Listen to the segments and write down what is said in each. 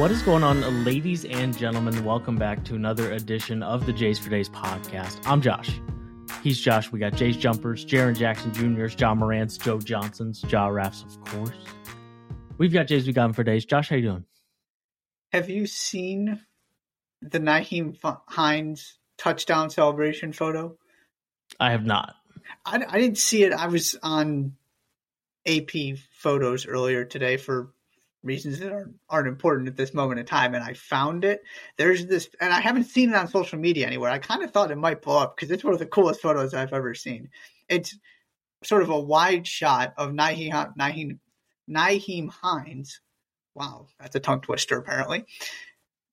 What is going on, ladies and gentlemen? Welcome back to another edition of the Jays for Days podcast. I'm Josh. He's Josh. We got Jays Jumpers, Jaren Jackson Jr.'s, John Morant's, Joe Johnson's, Ja Raffs, of course. We've got Jays we got him for days. Josh, how you doing? Have you seen the Nyheim Hines touchdown celebration photo? I have not. I, I didn't see it. I was on AP photos earlier today for reasons that aren't, aren't important at this moment in time, and I found it. There's this, and I haven't seen it on social media anywhere. I kind of thought it might blow up because it's one of the coolest photos I've ever seen. It's sort of a wide shot of Nyheim, Nyheim, Nyheim Hines. Wow, that's a tongue twister, apparently.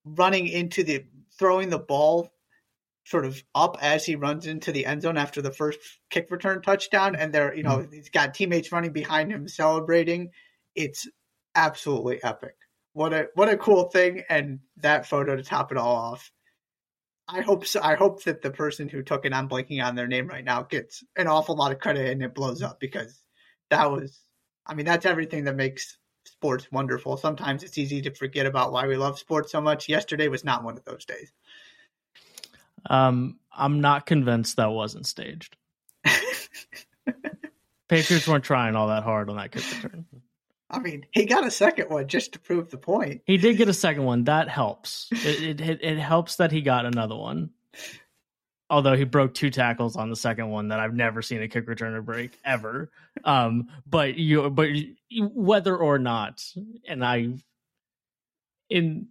Running into the, throwing the ball sort of up as he runs into the end zone after the first kick return touchdown, and there, you know, mm-hmm. he's got teammates running behind him celebrating. It's absolutely epic. What a what a cool thing, and that photo to top it all off. I hope so. I hope that the person who took it, I'm blanking on their name right now, gets an awful lot of credit and it blows up because that was. I mean, that's everything that makes sports wonderful. Sometimes it's easy to forget about why we love sports so much. Yesterday was not one of those days. Um, I'm not convinced that wasn't staged. Patriots weren't trying all that hard on that kick return. I mean, he got a second one just to prove the point. He did get a second one. That helps. It, it, it helps that he got another one. Although he broke two tackles on the second one that I've never seen a kick returner break ever. Um, but you, but you, whether or not, and I, in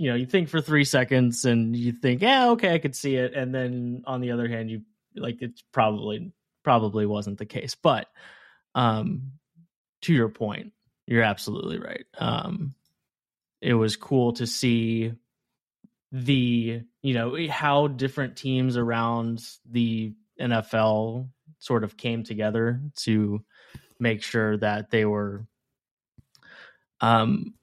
you know, you think for three seconds and you think, yeah, okay, I could see it, and then on the other hand, you like it's probably probably wasn't the case. But um, to your point, you're absolutely right. Um, it was cool to see the you know how different teams around the NFL sort of came together to make sure that they were um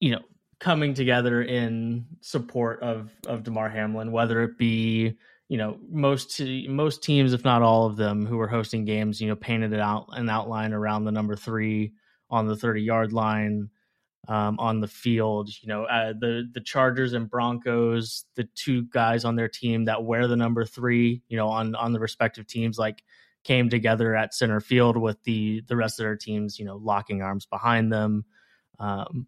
you know coming together in support of of Damar Hamlin whether it be you know most most teams if not all of them who were hosting games you know painted it out an outline around the number 3 on the 30 yard line um, on the field. You know, uh, the the Chargers and Broncos, the two guys on their team that wear the number three, you know, on on the respective teams, like came together at center field with the the rest of their teams, you know, locking arms behind them. Um,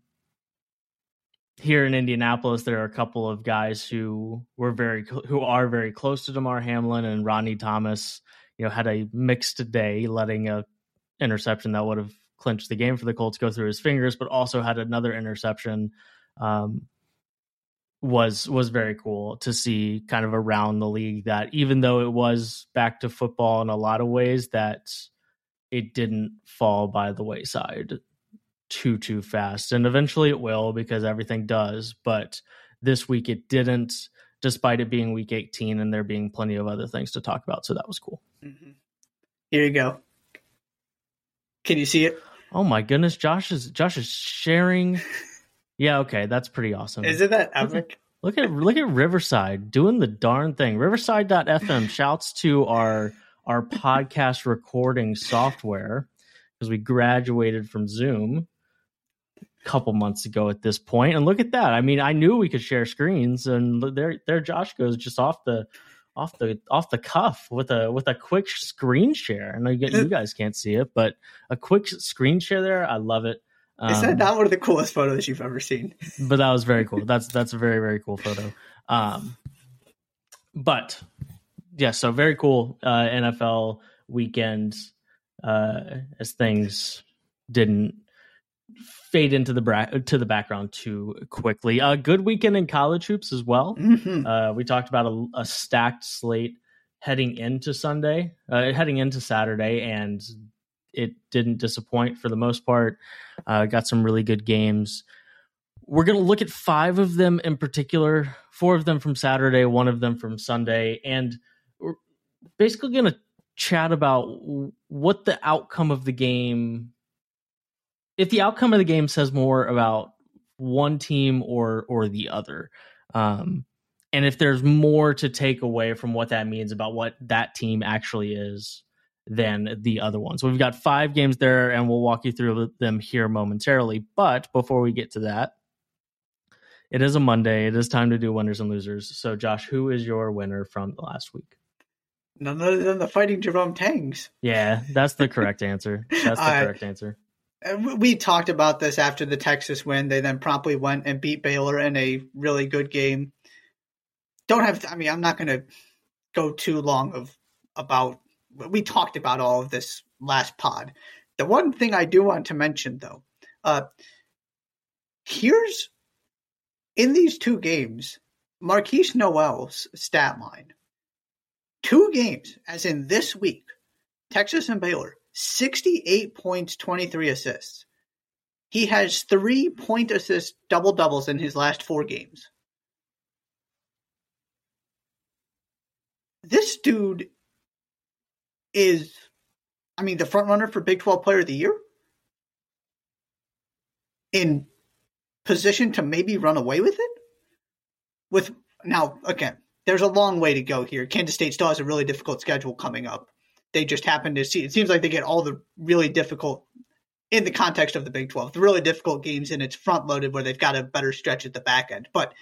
here in Indianapolis, there are a couple of guys who were very who are very close to Damar Hamlin and Rodney Thomas. You know, had a mixed day, letting a interception that would have clinched the game for the Colts go through his fingers, but also had another interception. Um, was was very cool to see kind of around the league that even though it was back to football in a lot of ways that it didn't fall by the wayside too too fast and eventually it will because everything does but this week it didn't despite it being week 18 and there being plenty of other things to talk about so that was cool mm-hmm. here you go can you see it Oh my goodness, Josh is Josh is sharing. Yeah, okay, that's pretty awesome. Isn't that epic? Look at, look at Riverside doing the darn thing. Riverside.fm shouts to our our podcast recording software because we graduated from Zoom a couple months ago at this point. And look at that. I mean, I knew we could share screens, and there there Josh goes just off the off the off the cuff with a with a quick screen share. I know you, you guys can't see it, but a quick screen share there. I love it. Um, Is that um, not one of the coolest photos you've ever seen? but that was very cool. That's that's a very very cool photo. Um, but yeah, so very cool uh, NFL weekend uh, as things didn't fade into the bra- to the background too quickly. A good weekend in college hoops as well. Mm-hmm. Uh, we talked about a, a, stacked slate heading into Sunday, uh, heading into Saturday, and it didn't disappoint for the most part. Uh, got some really good games. We're going to look at five of them in particular, four of them from Saturday, one of them from Sunday, and we're basically going to chat about what the outcome of the game if the outcome of the game says more about one team or or the other um, and if there's more to take away from what that means about what that team actually is than the other ones. So we've got five games there, and we'll walk you through them here momentarily. But before we get to that, It is a Monday. It is time to do winners and losers. So, Josh, who is your winner from the last week? None other than the Fighting Jerome Tangs. Yeah, that's the correct answer. That's the I- correct answer. We talked about this after the Texas win. They then promptly went and beat Baylor in a really good game. Don't have. I mean, I'm not going to go too long of about. We talked about all of this last pod. The one thing I do want to mention, though, uh, here's in these two games, Markquis Nowell's stat line. Two games, as in this week, Texas and Baylor, 68 points, 23 assists. He has three point assist double doubles in his last four games. This dude is, I mean, the front runner for Big 12 Player of the Year in position to maybe run away with it. With now, again, there's a long way to go here. Kansas State still has a really difficult schedule coming up. They just happen to see. It seems like they get all the really difficult, in the context of the Big 12, the really difficult games, and it's front loaded where they've got a better stretch at the back end. But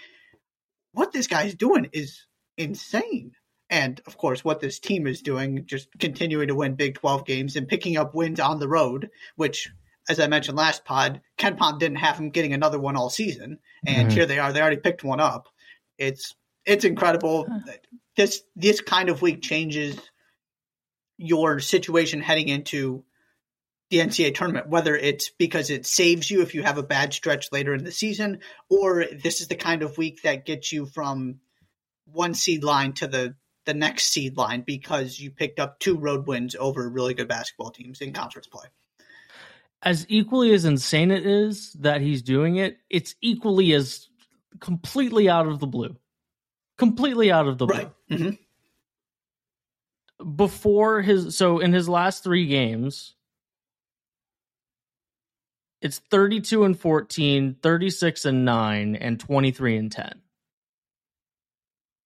what this guy's doing is insane. And of course, what this team is doing, just continuing to win Big 12 games and picking up wins on the road, which, as I mentioned last pod, KenPom didn't have him getting another one all season. And Mhm. here they are. They already picked one up. It's it's incredible. This this kind of week changes your situation heading into the NCAA tournament, whether it's because it saves you if you have a bad stretch later in the season, or this is the kind of week that gets you from one seed line to the the next seed line because you picked up two road wins over really good basketball teams in conference play. As equally as insane it is that he's doing it, it's equally as completely out of the blue. Completely out of the blue. Right. hmm before his so in his last three games it's 32 and 14 36 and 9 and 23 and 10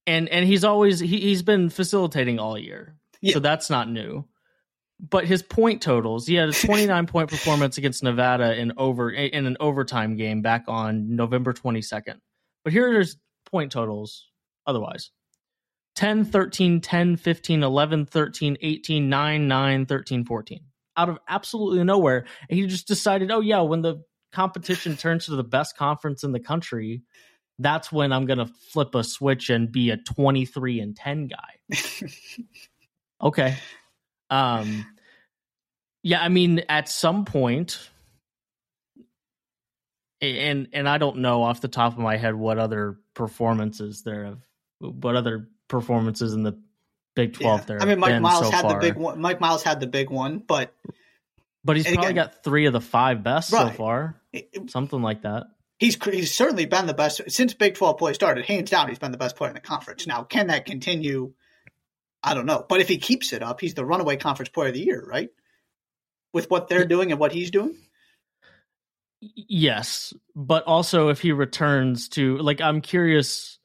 and and he's always he, he's been facilitating all year. Yeah. so that's not new. But his point totals he had a 29 point performance against nevada in over in an overtime game back on november 22nd but here are his point totals otherwise 10 13 10 15 11 13 18 9 9 13 14 out of absolutely nowhere and he just decided oh yeah when the competition turns to the best conference in the country that's when i'm going to flip a switch and be a 23 and 10 guy. Okay. Um yeah i mean at some point and and i don't know off the top of my head what other performances there have what other performances in the Big Twelve Yeah. there. I mean, Mike Miles so had far. the big one. Mike Miles had the big one, but but he's probably again- got three of the five best so far, it- something like that. he's he's certainly been the best since Big Twelve play started. Hands down, he's been the best player in the conference. Now, can that continue? I don't know, but if he keeps it up, he's the runaway conference player of the year, right? With what they're doing and what he's doing. Yes, but also if he returns to like, I'm curious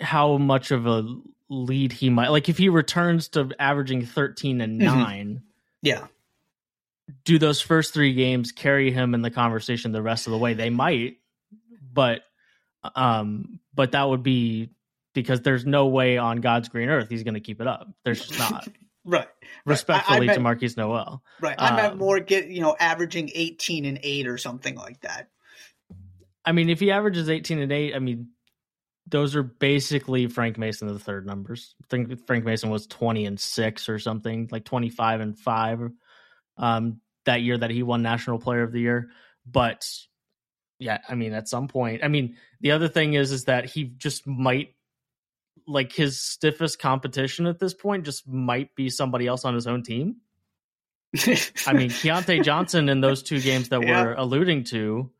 how much of a lead he might like if he returns to averaging 13 and Mhm. 9 Yeah, do those first three games carry him in the conversation the rest of the way? They might but um but that would be because there's no way on god's green earth he's going to keep it up. There's just not. Right, respectfully meant- to Markquis Nowell. Right. I meant Um, more get you know averaging eighteen and eight or something like that. i mean if he averages 18 and 8 i mean those are basically frank mason the third numbers. I think frank mason was 20 and 6 or something like 25 and 5 um that year that he won national player of the year. But yeah i mean at some point i mean the other thing is is that he just might like his stiffest competition at this point just might be somebody else on his own team. I mean Keyontae johnson in those two games that Yeah. we're alluding to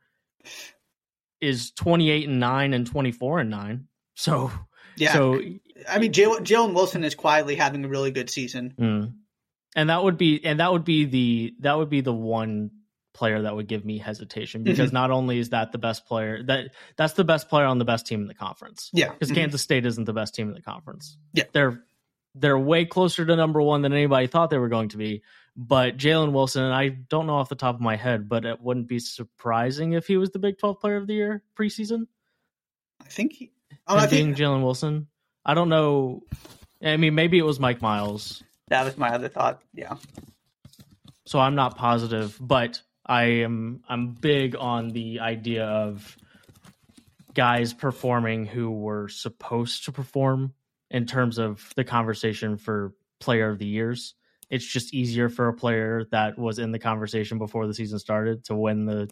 is 28 and 9 and 24 and 9 so yeah. so I mean, Jalen Jalen Wilson is quietly having a really good season. mm. and that would be and that would be the that would be the one player that would give me hesitation Mm-hmm. because not only is that the best player that that's the best player on the best team in the conference Yeah, because Mhm. Kansas State isn't the best team in the conference. Yeah. they're they're way closer to number one than anybody thought they were going to be. But Jalen Wilson, and I don't know off the top of my head, but it wouldn't be surprising if he was the Big Twelve Player of the Year preseason. I think he. Oh, I being think Jalen Wilson. I don't know. I mean, maybe it was Mike Miles, that was my other thought. Yeah. so I'm not positive, but I am. I'm big on the idea of guys performing who were supposed to perform in terms of the conversation for Player of the Years. It's just easier for a player that was in the conversation before the season started to win the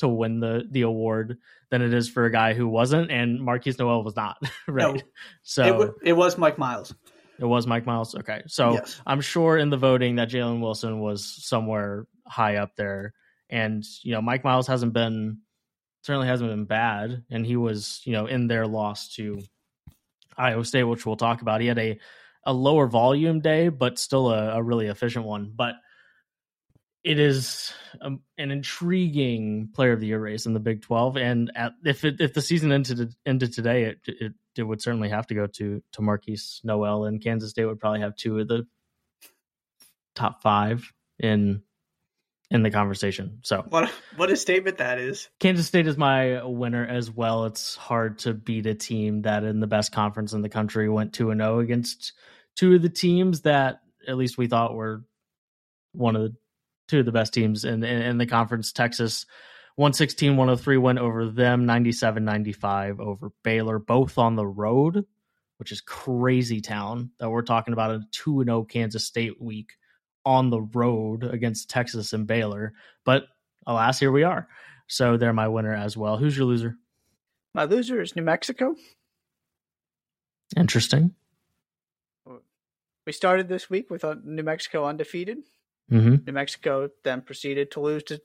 to win the the award than it is for a guy who wasn't, and Markquis Nowell was not right. No. so It, wa- it was Mike Miles. It was Mike Miles. Okay. So Yes. I'm sure in the voting that Jalen Wilson was somewhere high up there. And, you know, Mike Miles hasn't been, certainly hasn't been bad. And he was, you know, in their loss to Iowa State, which we'll talk about. He had a, a lower volume day, but still a, a really efficient one. But it is um, an intriguing player of the year race in the Big 12. And at, if it, if the season ended, ended today, it, it, it would certainly have to go to, to Markquis Nowell and Kansas State would probably have two of the top five in, in the conversation. So What what a statement that is. Kansas State is my winner as well. It's hard to beat a team that in the best conference in the country went 2 and 0 against two of the teams that at least we thought were one of the two of the best teams in in, in the conference. Texas 116 103 win over them, 97 95 over Baylor, both on the road, which is crazy town that we're talking about a 2 and 0 Kansas State week on the road against Texas and Baylor. But alas, here we are. So they're my winner as well. Who's your loser? My loser is New Mexico. Interesting. We started this week with uh, New Mexico undefeated. hmm New Mexico then proceeded to lose to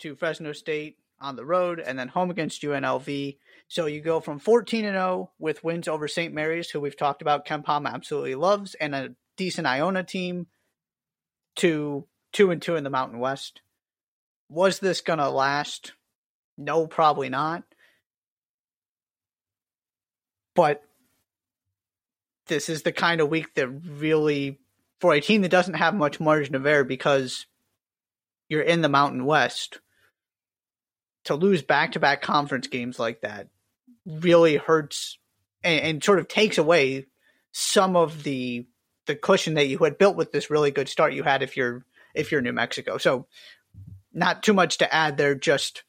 to Fresno State on the road and then home against UNLV. So you go from 14 and 0 with wins over St. Mary's, who we've talked about KenPom absolutely loves, and a decent Iona team to 2 and 2 in the Mountain West. Was this going to last? No, probably not. But this is the kind of week that really for a team that doesn't have much margin of error because you're in the Mountain West, to lose back to back conference games like that really hurts and, and sort of takes away some of the the cushion that you had built with this really good start you had if you're if you're New Mexico. So not too much to add there, just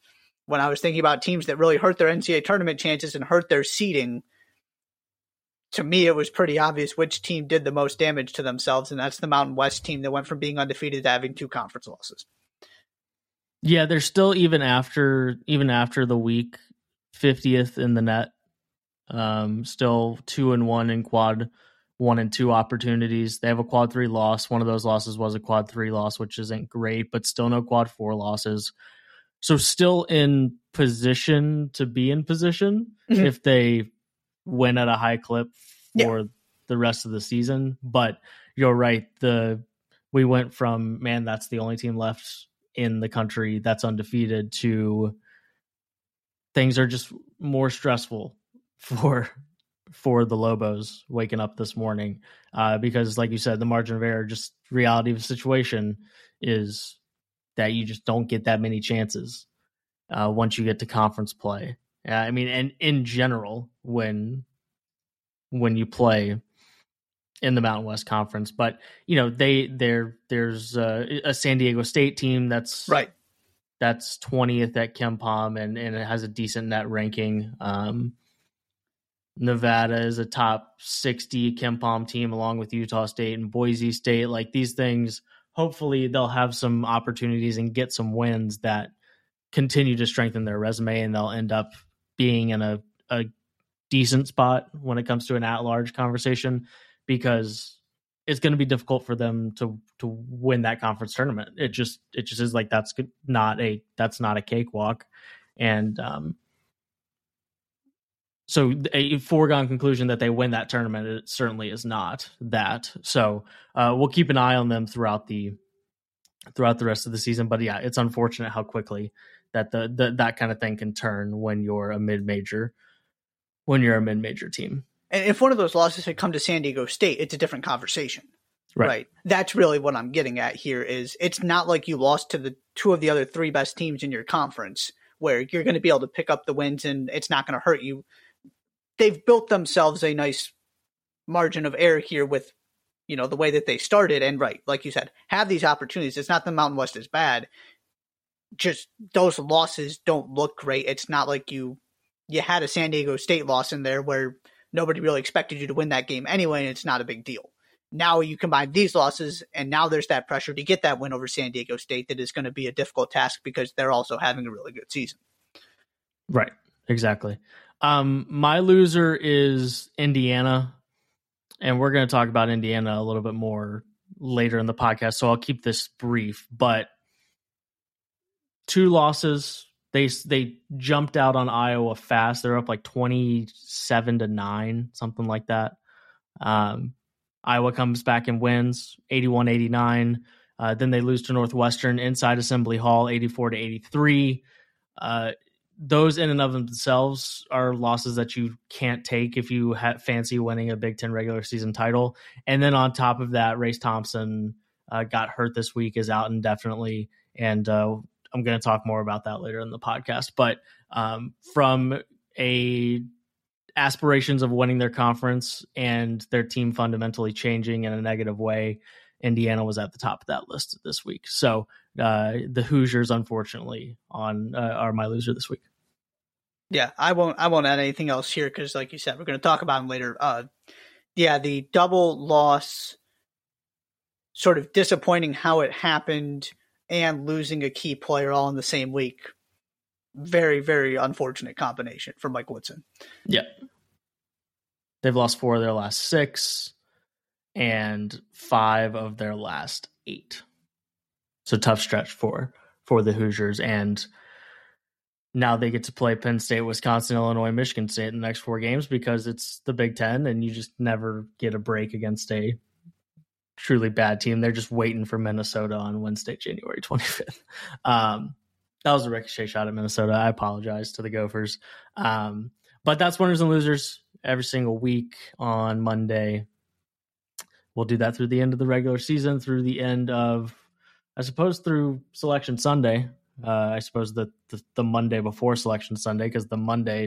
when I was thinking about teams that really hurt their NCAA tournament chances and hurt their seeding, to me, it was pretty obvious which team did the most damage to themselves, and that's the Mountain West team that went from being undefeated to having two conference losses. Yeah, they're still even after even after the week fiftieth in the net. Um, still two and one in quad one and two opportunities. They have a quad three loss. One of those losses was a quad three loss, which isn't great, but still no quad four losses. So still in position to be in position Mhm. if they win at a high clip Yeah. for the rest of the season. But you're right. The we went from man, that's the only team left in the country that's undefeated to things are just more stressful for for the Lobos waking up this morning uh, because, like you said, the margin of error, just reality of the situation is that you just don't get that many chances uh, once you get to conference play. Uh, I mean, and in general, when when you play in the Mountain West Conference, but you know they there there's uh, a San Diego State team that's Right. that's 20th at KenPom and, and it has a decent net ranking. Um, Nevada is a top 60 KenPom team along with Utah State and Boise State. Like these things, hopefully they'll have some opportunities and get some wins that continue to strengthen their resume and they'll end up being in a, a decent spot when it comes to an at-large conversation because it's going to be difficult for them to to win that conference tournament. It just it just is like that's not a that's not a cakewalk, and um, so a foregone conclusion that they win that tournament it certainly is not that. So uh, we'll keep an eye on them throughout the throughout the rest of the season. But yeah, it's unfortunate how quickly that the, the that kind of thing can turn when you're a mid major when you're a mid major team. And if one of those losses had come to San Diego State, it's a different conversation. Right. That's really what I'm getting at here is it's not like you lost to the two of the other three best teams in your conference where you're going to be able to pick up the wins and it's not going to hurt you. They've built themselves a nice margin of error here with you know the way that they started and right like you said have these opportunities it's not the mountain west is bad just those losses don't look great it's not like you you had a san diego state loss in there where nobody really expected you to win that game anyway and it's not a big deal now you combine these losses and now there's that pressure to get that win over san diego state that is going to be a difficult task because they're also having a really good season right exactly um my loser is indiana and we're going to talk about Indiana a little bit more later in the podcast. So I'll keep this brief. But two losses. They they jumped out on Iowa fast. They're up like twenty seven to nine, something like that. Um, Iowa comes back and wins 81-89. Uh, then they lose to Northwestern inside Assembly Hall, eighty four to eighty three. Uh, those in and of themselves are losses that you can't take if you ha- fancy winning a Big Ten regular season title. And then on top of that, Race Thompson uh, got hurt this week, is out indefinitely, and uh, I'm going to talk more about that later in the podcast. But um, from a aspirations of winning their conference and their team fundamentally changing in a negative way, Indiana was at the top of that list this week. So uh, the Hoosiers, unfortunately, on uh, are my loser this week. Yeah, I won't. I won't add anything else here because, like you said, we're going to talk about them later. Uh, yeah, the double loss, sort of disappointing how it happened, and losing a key player all in the same week. Very, very unfortunate combination for Mike Woodson. Yeah, they've lost four of their last six and five of their last eight. So tough stretch for for the Hoosiers and now they get to play Penn State, Wisconsin, Illinois, Michigan State in the next four games because it's the Big Ten and you just never get a break against a truly bad team. They're just waiting for Minnesota on Wednesday, January 25th. Um, that was a ricochet shot at Minnesota. I apologize to the Gophers. Um, but that's winners and losers every single week on Monday we'll do that through the end of the regular season, through the end of, I suppose, through Selection Sunday. Uh, I suppose the, the, the Monday before Selection Sunday, because the Monday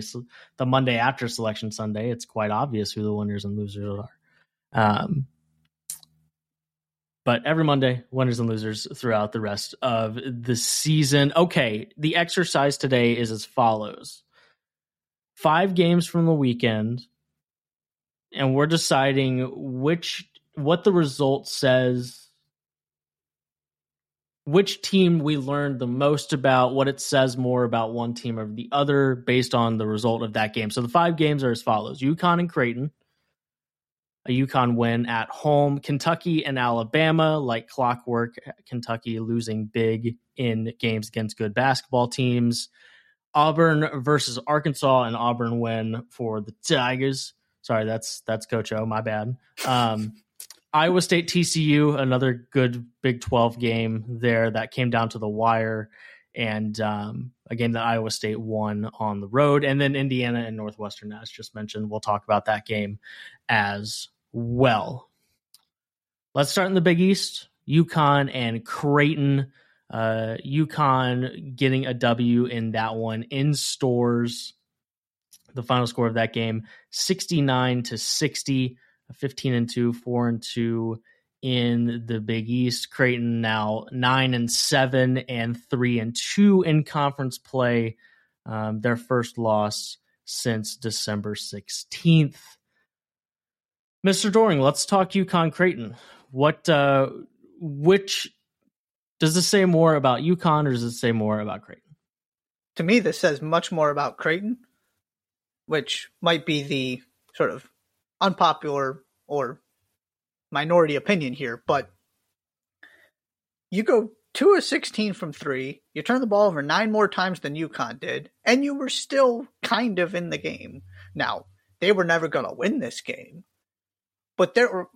the Monday after Selection Sunday, it's quite obvious who the winners and losers are. Um, but every Monday, winners and losers throughout the rest of the season. Okay, the exercise today is as follows: five games from the weekend, and we're deciding which what the result says, which team we learned the most about, what it says more about one team or the other based on the result of that game. So the five games are as follows UConn and Creighton, a UConn win at home, Kentucky and Alabama, like clockwork, Kentucky losing big in games against good basketball teams. Auburn versus Arkansas, and Auburn win for the Tigers. Sorry, that's that's Coach O. My bad. Um, Iowa State TCU, another good Big 12 game there that came down to the wire, and um, a game that Iowa State won on the road. And then Indiana and Northwestern, as just mentioned. We'll talk about that game as well. Let's start in the Big East. UConn and Creighton. Uh, UConn getting a W in that one in Storrs. The final score of that game 69 to 60. 15 and 2, 4 and 2 in the Big East. Creighton now 9 and 7 and 3 and 2 in conference play. Um, their first loss since December 16th. Mr. Doring, let's talk UConn Creighton. What uh which does this say more about UConn or does it say more about Creighton? To me, this says much more about Creighton, which might be the sort of unpopular or minority opinion here, but you go two of 16 from three, you turn the ball over nine more times than UConn did, and you were still kind of in the game. Now, they were never going to win this game, but there were,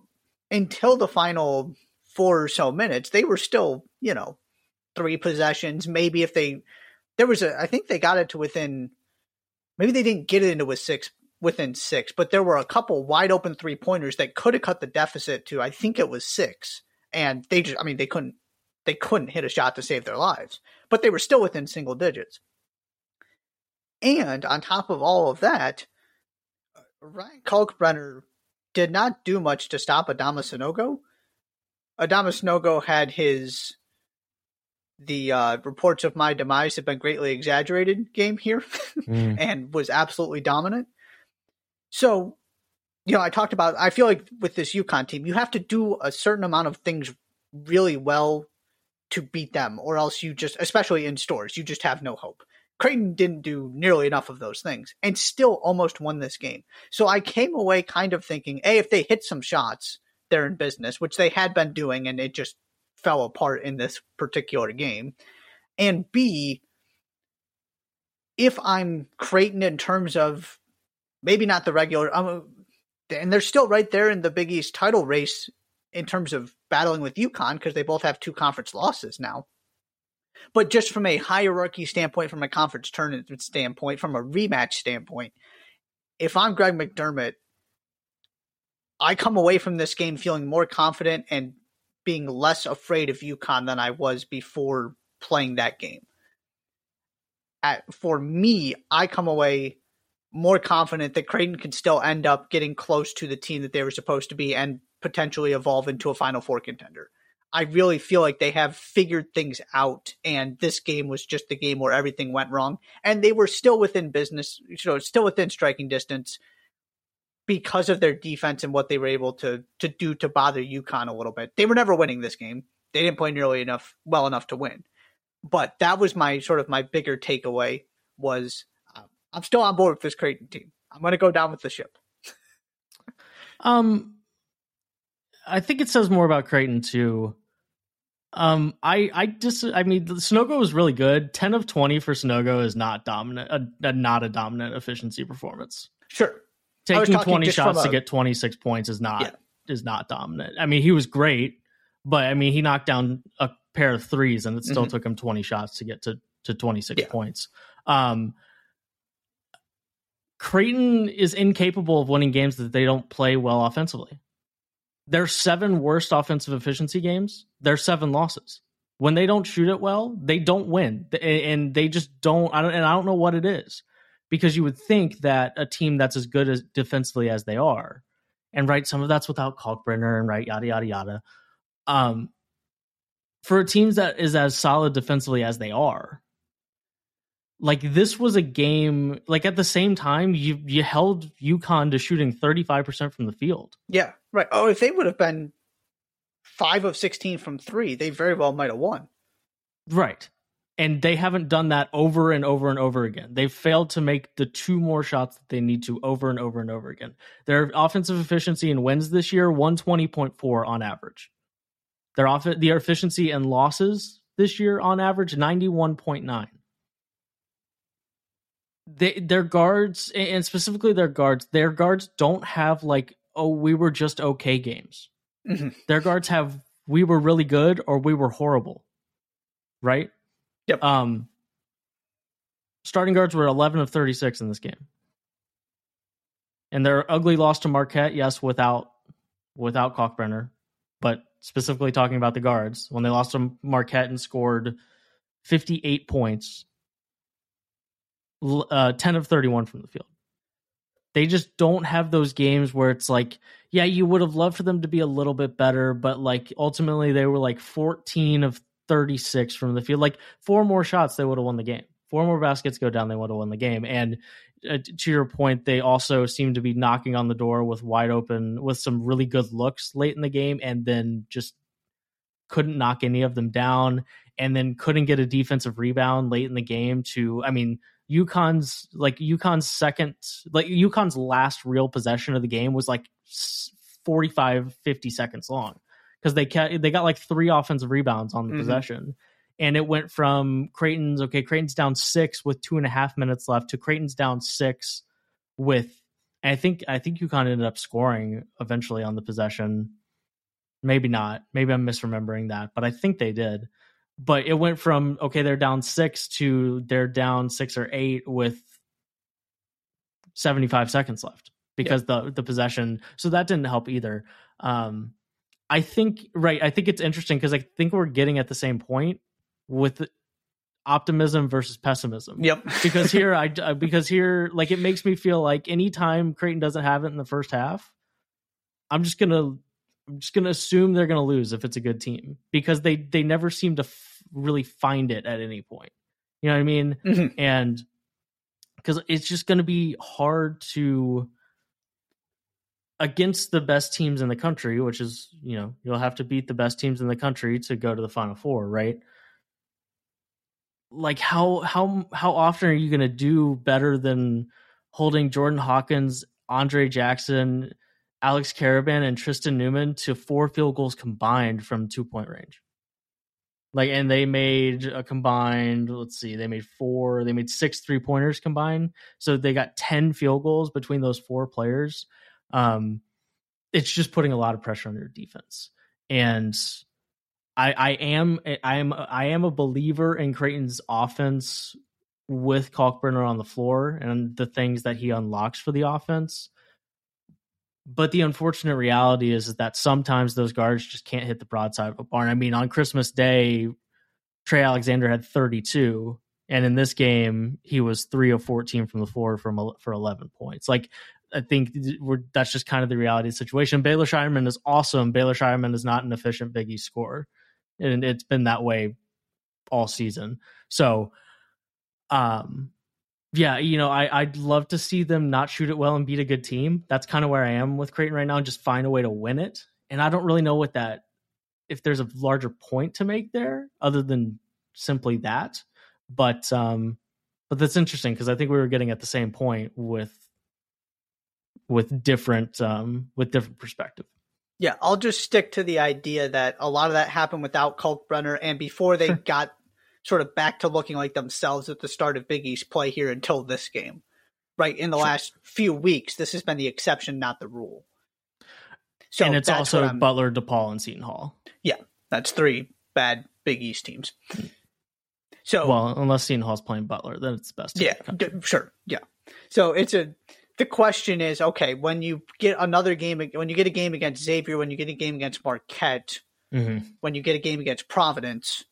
until the final four or so minutes, they were still, you know, three possessions. Maybe if they, there was a, I think they got it to within, maybe they didn't get it into a six, within six, but there were a couple wide open three pointers that could have cut the deficit to I think it was six, and they just I mean they couldn't they couldn't hit a shot to save their lives, but they were still within single digits. And on top of all of that, Ryan Kalkbrenner did not do much to stop Adama Sanogo. Adama Sanogo had his the uh, reports of my demise have been greatly exaggerated game here mm. and was absolutely dominant. So, you know, I talked about, I feel like with this UConn team, you have to do a certain amount of things really well to beat them, or else you just, especially in Storrs, you just have no hope. Creighton didn't do nearly enough of those things and still almost won this game. So I came away kind of thinking, A, if they hit some shots, they're in business, which they had been doing, and it just fell apart in this particular game. And B, if I'm Creighton in terms of maybe not the regular, um, and they're still right there in the Big East title race in terms of battling with UConn because they both have two conference losses now. But just from a hierarchy standpoint, from a conference tournament standpoint, from a rematch standpoint, if I'm Greg McDermott, I come away from this game feeling more confident and being less afraid of UConn than I was before playing that game. At, for me, I come away more confident that Creighton can still end up getting close to the team that they were supposed to be and potentially evolve into a Final Four contender. I really feel like they have figured things out, and this game was just the game where everything went wrong, and they were still within business, you know, still within striking distance because of their defense and what they were able to to do to bother UConn a little bit. They were never winning this game. They didn't play nearly enough well enough to win. But that was my sort of my bigger takeaway was I'm still on board with this Creighton team. I'm going to go down with the ship. um I think it says more about Creighton too. Um, I I just I mean Sanogo was really good. Ten of twenty for Sanogo is not dominant, a, a, not a dominant efficiency performance. Sure, taking 20 shots a, to get 26 points is not yeah. is not dominant. I mean, he was great, but I mean, he knocked down a pair of threes and it still mm-hmm. took him 20 shots to get to to 26 yeah. points. Um Creighton is incapable of winning games that they don't play well offensively. Their seven worst offensive efficiency games, their seven losses. When they don't shoot it well, they don't win, and they just don't. I don't, and I don't know what it is because you would think that a team that's as good as defensively as they are, and right, some of that's without Kalkbrenner and right, yada yada yada. Um, for teams that is as solid defensively as they are, like this was a game. Like at the same time, you you held UConn to shooting thirty five percent from the field. Yeah, right. Oh, if they would have been five of sixteen from three, they very well might have won. Right and they haven't done that over and over and over again. They've failed to make the two more shots that they need to over and over and over again. Their offensive efficiency in wins this year 120.4 on average. Their off their efficiency and losses this year on average 91.9. They their guards and specifically their guards, their guards don't have like oh we were just okay games. Mm-hmm. Their guards have we were really good or we were horrible. Right? Yep. Um, starting guards were 11 of 36 in this game. And their ugly loss to Marquette, yes, without without Kalkbrenner, but specifically talking about the guards, when they lost to Marquette and scored 58 points, uh, 10 of 31 from the field. They just don't have those games where it's like, yeah, you would have loved for them to be a little bit better, but like ultimately they were like 14 of 36 from the field. Like four more shots, they would have won the game. Four more baskets go down, they would have won the game. And uh, to your point, they also seem to be knocking on the door with wide open, with some really good looks late in the game, and then just couldn't knock any of them down, and then couldn't get a defensive rebound late in the game. To, I mean, UConn's like UConn's second, like UConn's last real possession of the game was like 45, 50 seconds long because they ca- they got like three offensive rebounds on the mm-hmm. possession, and it went from Creighton's okay, Creighton's down six with two and a half minutes left to Creighton's down six with. I think I think UConn ended up scoring eventually on the possession. Maybe not. Maybe I'm misremembering that, but I think they did. But it went from okay, they're down six to they're down six or eight with 75 seconds left because yeah. the the possession. So that didn't help either. Um, I think right. I think it's interesting because I think we're getting at the same point with. optimism versus pessimism. Yep. because here I because here like it makes me feel like anytime Creighton doesn't have it in the first half, I'm just gonna I'm just gonna assume they're gonna lose if it's a good team because they they never seem to f- really find it at any point. You know what I mean? Mhm. And because it's just gonna be hard to against the best teams in the country, which is you know you'll have to beat the best teams in the country to go to the final four, right? Like how how how often are you going to do better than holding Jordan Hawkins, Andre Jackson, Alex Karaban, and Tristen Newton to four field goals combined from two point range? Like, and they made a combined. Let's see, they made four. They made six three pointers combined, so they got ten field goals between those four players um, it's just putting a lot of pressure on your defense. And I, I am I am I am a believer in Creighton's offense with Kalkbrenner on the floor and the things that he unlocks for the offense. But the unfortunate reality is, that sometimes those guards just can't hit the broadside of a barn. I mean, on Christmas Day, Trey Alexander had 32, and in this game, he was three of 14 from the floor from for 11 points. Like I think that's just kind of the reality of the situation. Baylor Scheierman is awesome. Baylor Scheierman is not an efficient Biggie scorer, and it's been that way all season. So, um, yeah, you know, I, I'd love to see them not shoot it well and beat a good team. That's kind of where I am with Creighton right now, and just find a way to win it. And I don't really know what that, if there's a larger point to make there, other than simply that. But um, but that's interesting because I think we were getting at the same point with with different um with different perspective. Yeah, I'll just stick to the idea that a lot of that happened without Kalkbrenner and before they got sort of back to looking like themselves at the start of Big East play here until this game. Right in the Sure. last few weeks, this has been the exception, not the rule. So and it's also Butler, DePaul, and Seton Hall. Yeah, that's three bad Big East teams. So Well, unless Seton Hall's playing Butler, then it's the best. yeah, d- sure, yeah. So it's a the question is okay when you get another game when you get a game against Xavier, when you get a game against Marquette, Mhm. when you get a game against Providence,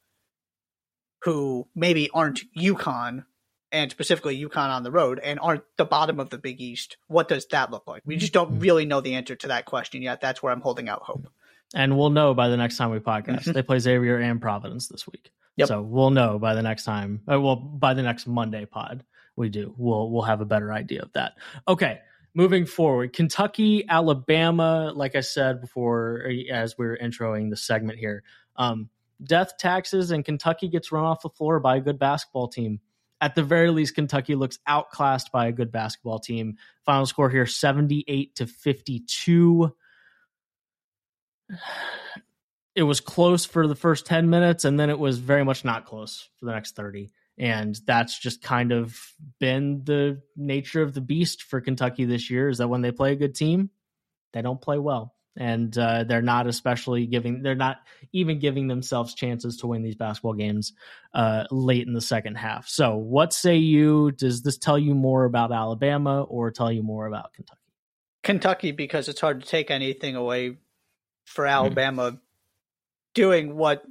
who maybe aren't UConn and specifically UConn on the road and aren't the bottom of the Big East, what does that look like? We just don't Mhm. really know the answer to that question yet. That's where I'm holding out hope. And we'll know by the next time we podcast. Mhm. They play Xavier and Providence this week. Yep. So we'll know by the next time. Uh, well, by the next Monday pod we do. We'll we'll have a better idea of that. Okay. Moving forward, Kentucky, Alabama. Like I said before, uh, as we were introing the segment here, um, death taxes and Kentucky gets run off the floor by a good basketball team. At the very least, Kentucky looks outclassed by a good basketball team. Final score here: seventy-eight to fifty-two it was close for the first 10 minutes and then it was very much not close for the next 30 and that's just kind of been the nature of the beast for kentucky this year is that when they play a good team they don't play well and uh, they're not especially giving they're not even giving themselves chances to win these basketball games uh, late in the second half so what say you does this tell you more about alabama or tell you more about kentucky Kentucky, because it's hard to take anything away for Alabama doing what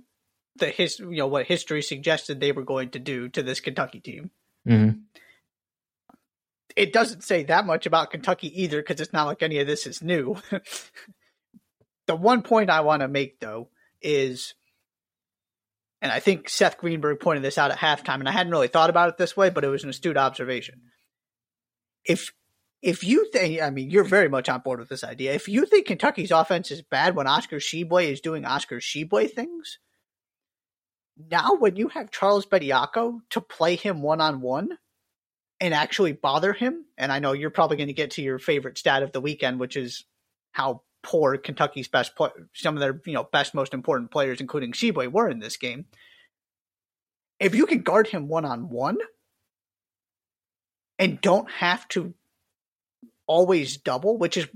the his you know what history suggested they were going to do to this Kentucky team. mm-hmm. it doesn't say that much about Kentucky either because it's not like any of this is new. the one point I want to make though is, and I think Seth Greenberg pointed this out at halftime, and I hadn't really thought about it this way, but it was an astute observation. If if you think, I mean, you're very much on board with this idea. If you think Kentucky's offense is bad when Oscar Tshiebwe is doing Oscar Tshiebwe things, now when you have Charles Bediako to play him one on one, and actually bother him. And I know you're probably going to get to your favorite stat of the weekend, which is how poor Kentucky's best play- some of their you know best most important players, including Tshiebwe, were in this game. If you can guard him one on one and don't have to always double, which is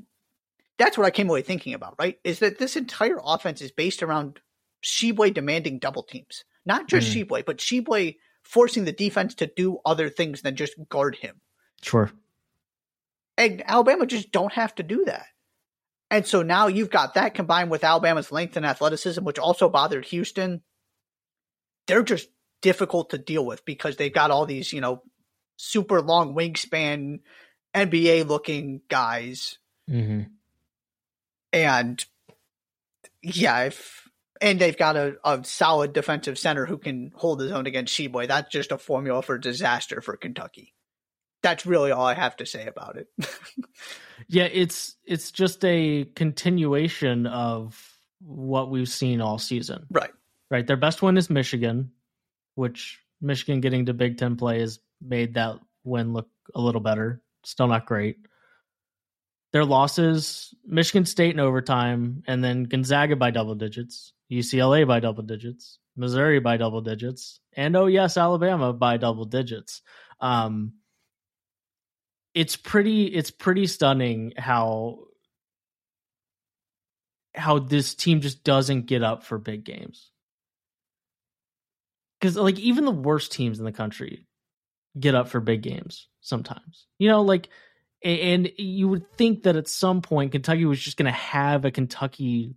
that's what I came away thinking about, right? Is that this entire offense is based around Tshiebwe demanding double teams. Not just Mhm. Tshiebwe, but Tshiebwe forcing the defense to do other things than just guard him. sure And Alabama just don't have to do that. And so now you've got that combined with Alabama's length and athleticism, which also bothered Houston. They're just difficult to deal with because they've got all these, you know, super long wingspan NBA looking guys. Mm-hmm. And yeah, if and they've got a, a solid defensive center who can hold his own against Tshiebwe. That's just a formula for disaster for Kentucky. That's really all I have to say about it. yeah, it's it's just a continuation of what we've seen all season. Right. Right. Their best win is Michigan, which Michigan getting to Big Ten play has made that win look a little better. Still not great. Their losses Michigan State in overtime, and then Gonzaga by double digits, UCLA by double digits, Missouri by double digits, and oh, yes, Alabama by double digits. Um, it's pretty it's pretty stunning how how this team just doesn't get up for big games because like even the worst teams in the country get up for big games sometimes. You know, like and you would think that at some point Kentucky was just going to have a Kentucky,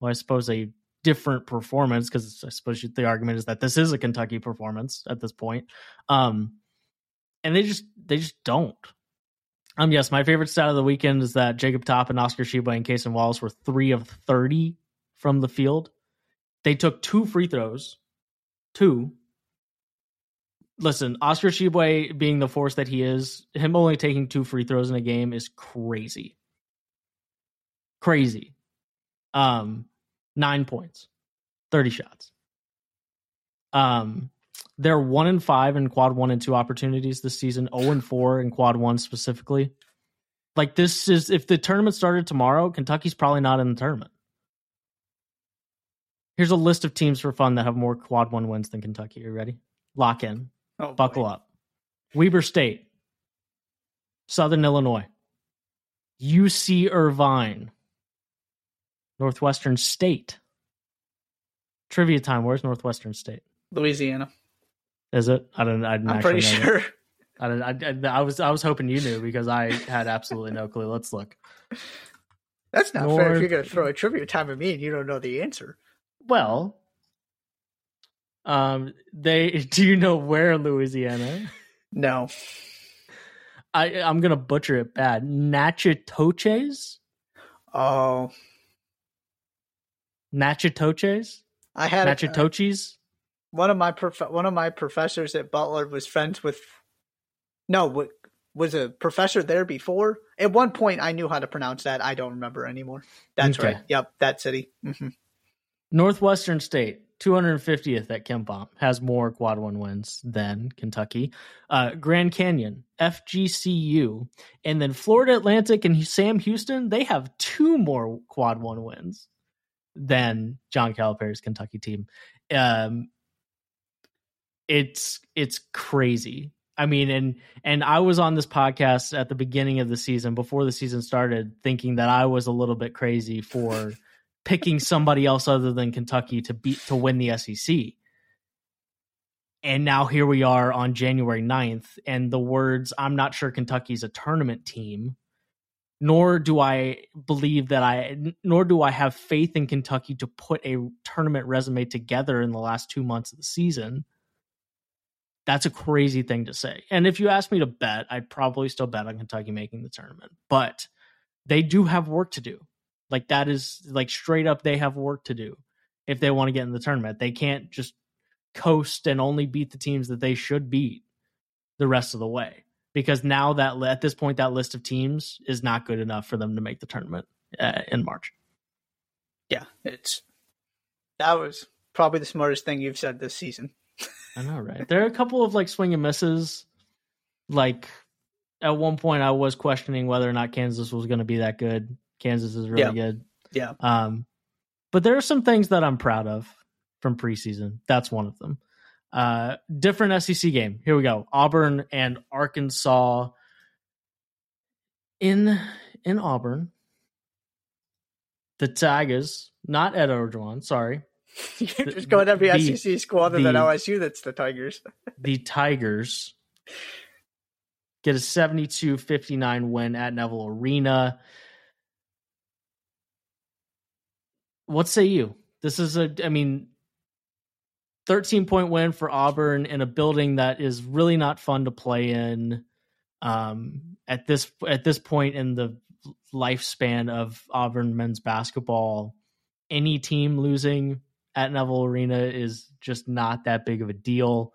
well, I suppose a different performance because I suppose the argument is that this is a Kentucky performance at this point. Um, and they just they just don't. Um, yes, my favorite stat of the weekend is that Jacob Toppin Oscar Tshiebwe and Cason Wallace were three of thirty from the field. They took two free throws, two listen, Oscar Tshiebwe being the force that he is, him only taking two free throws in a game is crazy. Crazy. Um, nine points, 30 shots. Um, they're one and five in quad one and two opportunities this season, 0 and four in quad one specifically. Like this is if the tournament started tomorrow, Kentucky's probably not in the tournament. Here's a list of teams for fun that have more quad one wins than Kentucky. Are you ready? Lock in. Oh, Buckle boy. up. Weber State, Southern Illinois, UC Irvine, Northwestern State. Trivia time. Where's Northwestern State? Louisiana. Is it? I don't. I am pretty sure. I, I, I, I, was. I was hoping you knew because I had absolutely no clue. Let's look. That's not North... fair. If you're going to throw a trivia time at me and you don't know the answer. Well, um, they do you know where Louisiana? No. I I'm gonna butcher it bad. Natchitoches. Oh. Natchitoches. I had Natchitoches. One of my prof- one of my professors at Butler was friends with. No, was a professor there before. At one point, I knew how to pronounce that. I don't remember anymore. That's okay. right. Yep, that city. Mm-hmm. Northwestern State. 250th at KenPom has more quad one wins than Kentucky. Uh, Grand Canyon, FGCU, and then Florida Atlantic and Sam Houston, they have two more quad one wins than John Calipari's Kentucky team. Um, it's it's crazy. I mean, and and I was on this podcast at the beginning of the season before the season started, thinking that I was a little bit crazy for picking somebody else other than Kentucky to beat to win the SEC. And now here we are on January 9th and the words I'm not sure Kentucky's a tournament team nor do I believe that I nor do I have faith in Kentucky to put a tournament resume together in the last 2 months of the season. That's a crazy thing to say. And if you ask me to bet, I'd probably still bet on Kentucky making the tournament. But they do have work to do. Like that is like straight up they have work to do if they want to get in the tournament. They can't just coast and only beat the teams that they should beat the rest of the way because now that at this point that list of teams is not good enough for them to make the tournament uh, in March. Yeah, it's that was probably the smartest thing you've said this season. I know, right? There are a couple of like swing and misses. Like at one point, I was questioning whether or not Kansas was going to be that good. Kansas is really yeah. good. Yeah. Um, but there are some things that I'm proud of from preseason. That's one of them. Uh, different SEC game. Here we go. Auburn and Arkansas in in Auburn. The Tigers, not Ed Orgeron, sorry. You're just going every the, SEC school other the, than OSU that's the Tigers. the Tigers get a 72-59 win at Neville Arena. what say you? This is a, I mean, 13 point win for Auburn in a building that is really not fun to play in. Um, at this at this point in the lifespan of Auburn men's basketball, any team losing at Neville Arena is just not that big of a deal.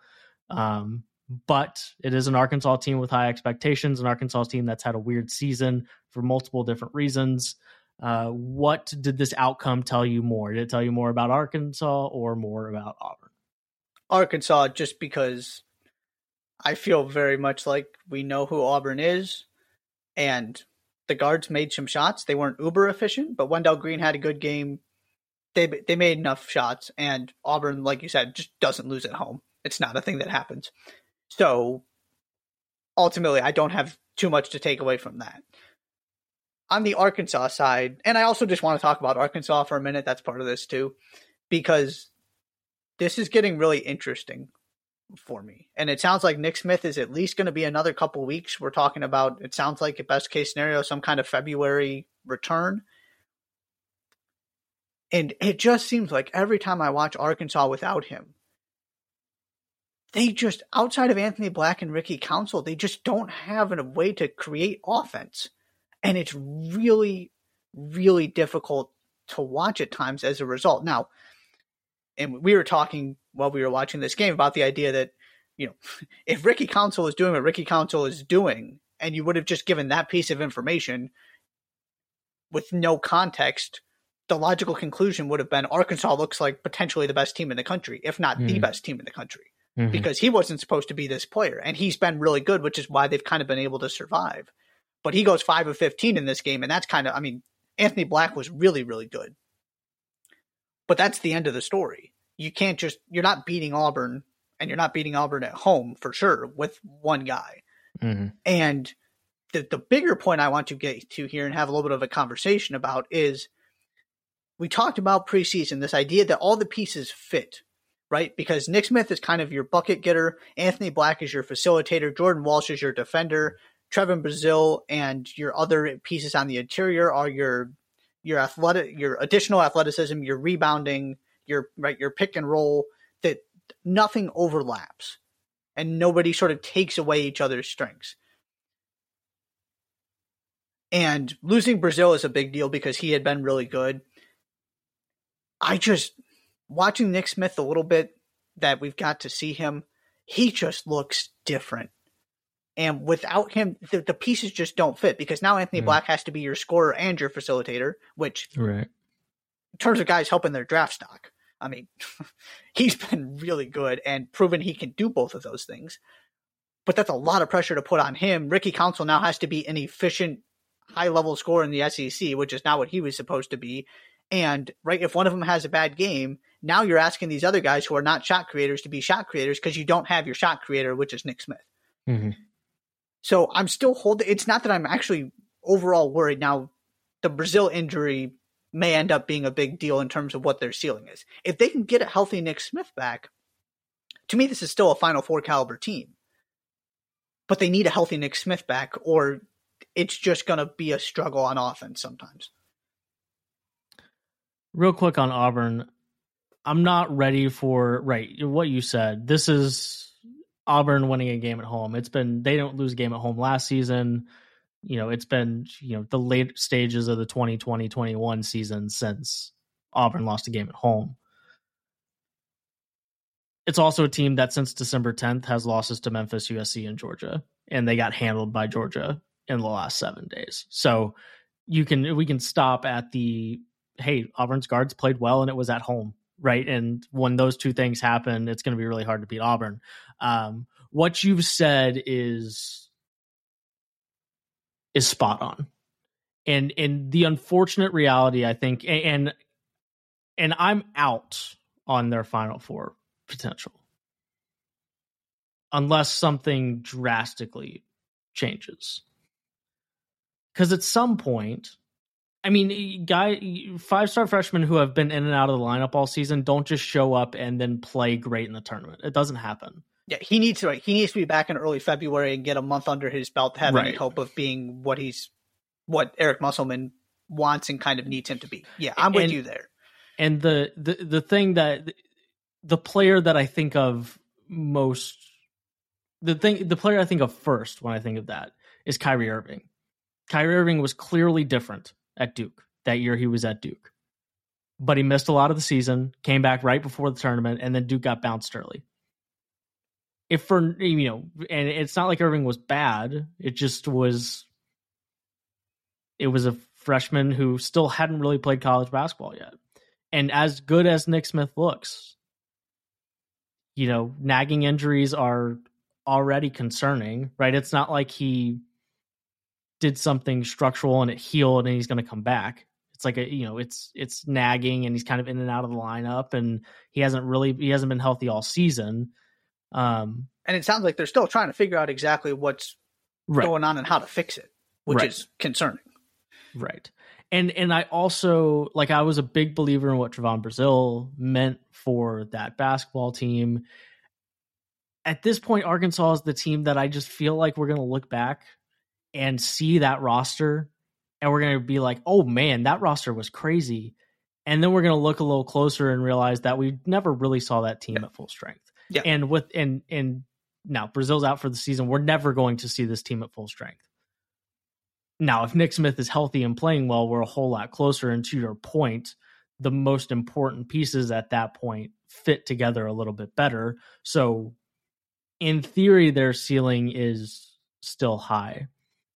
Um, but it is an Arkansas team with high expectations, an Arkansas team that's had a weird season for multiple different reasons. Uh, what did this outcome tell you more? Did it tell you more about Arkansas or more about Auburn? Arkansas, just because I feel very much like we know who Auburn is, and the guards made some shots. They weren't uber efficient, but Wendell Green had a good game. They they made enough shots, and Auburn, like you said, just doesn't lose at home. It's not a thing that happens. So ultimately, I don't have too much to take away from that. On the Arkansas side, and I also just want to talk about Arkansas for a minute. That's part of this too, because this is getting really interesting for me. And it sounds like Nick Smith is at least going to be another couple weeks. We're talking about, it sounds like a best case scenario, some kind of February return. And it just seems like every time I watch Arkansas without him, they just, outside of Anthony Black and Ricky Council, they just don't have a way to create offense. And it's really, really difficult to watch at times as a result. Now, and we were talking while we were watching this game about the idea that you know if Ricky Council is doing what Ricky Council is doing, and you would have just given that piece of information with no context, the logical conclusion would have been Arkansas looks like potentially the best team in the country, if not mm. the best team in the country. Mm-hmm. Because he wasn't supposed to be this player, and he's been really good, which is why they've kind of been able to survive. But he goes five of fifteen in this game, and that's kind of, I mean, Anthony Black was really, really good. But that's the end of the story you can't just you're not beating Auburn and you're not beating Auburn at home for sure with one guy. Mm-hmm. And the the bigger point I want to get to here and have a little bit of a conversation about is we talked about preseason this idea that all the pieces fit, right? Because Nick Smith is kind of your bucket getter, Anthony Black is your facilitator, Jordan Walsh is your defender, Trevin Brazile and your other pieces on the interior are your your athletic your additional athleticism, your rebounding, your right your pick and roll that nothing overlaps and nobody sort of takes away each other's strengths. And losing Brazile is a big deal because he had been really good. I just watching Nick Smith a little bit that we've got to see him, he just looks different. And without him, the, the pieces just don't fit because now Anthony mm. Black has to be your scorer and your facilitator, which, right. in terms of guys helping their draft stock, I mean, he's been really good and proven he can do both of those things. But that's a lot of pressure to put on him. Ricky Council now has to be an efficient, high level scorer in the SEC, which is not what he was supposed to be. And right, if one of them has a bad game, now you're asking these other guys who are not shot creators to be shot creators because you don't have your shot creator, which is Nick Smith. Mm-hmm. So I'm still holding. It's not that I'm actually overall worried. Now, the Brazile injury may end up being a big deal in terms of what their ceiling is. If they can get a healthy Nick Smith back, to me, this is still a Final Four caliber team. But they need a healthy Nick Smith back, or it's just going to be a struggle on offense sometimes. Real quick on Auburn, I'm not ready for right what you said. This is Auburn winning a game at home. It's been they don't lose a game at home last season you know, it's been, you know, the late stages of the 2020 21 season since Auburn lost a game at home. It's also a team that since December 10th has losses to Memphis, USC, and Georgia, and they got handled by Georgia in the last seven days. So you can, we can stop at the, hey, Auburn's guards played well and it was at home, right? And when those two things happen, it's going to be really hard to beat Auburn. Um, what you've said is is spot on. And and the unfortunate reality, I think, and and I'm out on their final four potential. Unless something drastically changes. Because at some point, I mean, guy five star freshmen who have been in and out of the lineup all season don't just show up and then play great in the tournament. It doesn't happen. Yeah, he needs to. He needs to be back in early February and get a month under his belt to have right. any hope of being what he's, what Eric Musselman wants and kind of needs him to be. Yeah, I'm with and, you there. And the the the thing that the player that I think of most the thing the player I think of first when I think of that is Kyrie Irving. Kyrie Irving was clearly different at Duke that year he was at Duke. But he missed a lot of the season, came back right before the tournament, and then Duke got bounced early. If for you know, and it's not like Irving was bad, it just was it was a freshman who still hadn't really played college basketball yet. And as good as Nick Smith looks, you know, nagging injuries are already concerning, right? It's not like he did something structural and it healed and he's going to come back. It's like a you know it's it's nagging and he's kind of in and out of the lineup and he hasn't really he hasn't been healthy all season. Um, and it sounds like they're still trying to figure out exactly what's right. going on and how to fix it, which right. is concerning. Right. And and I also like I was a big believer in what Trevin Brazile meant for that basketball team. At this point, Arkansas is the team that I just feel like we're going to look back and see that roster and we're going to be like, oh man, that roster was crazy. And then we're going to look a little closer and realize that we never really saw that team yeah. at full strength. Yeah. And with, and, and now Brazile's out for the season. We're never going to see this team at full strength. Now, if Nick Smith is healthy and playing well, we're a whole lot closer. And to your point, the most important pieces at that point fit together a little bit better. So, in theory, their ceiling is still high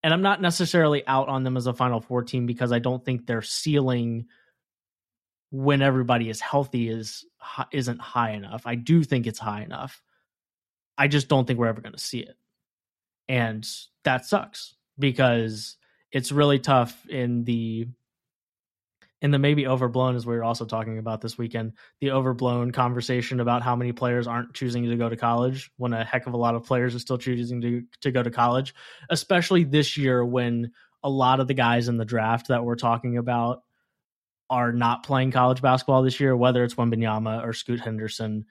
and I'm not necessarily out on them as a Final Four team because I don't think their ceiling when everybody is healthy is isn't high enough. I do think it's high enough. I just don't think we're ever going to see it. And that sucks because it's really tough in the and the maybe overblown as we were also talking about this weekend. The overblown conversation about how many players aren't choosing to go to college when a heck of a lot of players are still choosing to, to go to college especially this year when a lot of the guys in the draft that we're talking about are not playing college basketball this year whether it's Wembanyama or Scoot Henderson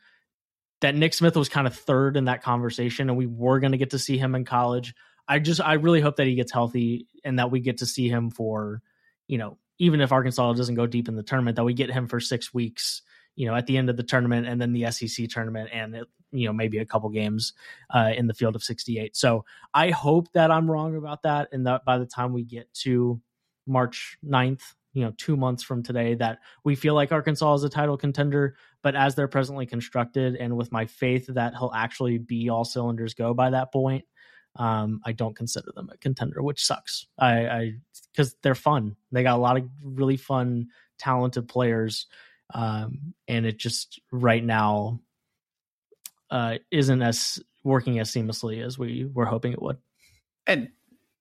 that Nick Smith was kind of third in that conversation and we were going to get to see him in college. I just I really hope that he gets healthy and that we get to see him for you know even if Arkansas doesn't go deep in the tournament, that we get him for six weeks, you know, at the end of the tournament and then the SEC tournament and, it, you know, maybe a couple games uh, in the field of 68. So I hope that I'm wrong about that and that by the time we get to March 9th, you know, two months from today, that we feel like Arkansas is a title contender. But as they're presently constructed and with my faith that he'll actually be all cylinders go by that point, um, I don't consider them a contender, which sucks. I because they're fun. They got a lot of really fun, talented players, um, and it just right now uh, isn't as working as seamlessly as we were hoping it would. And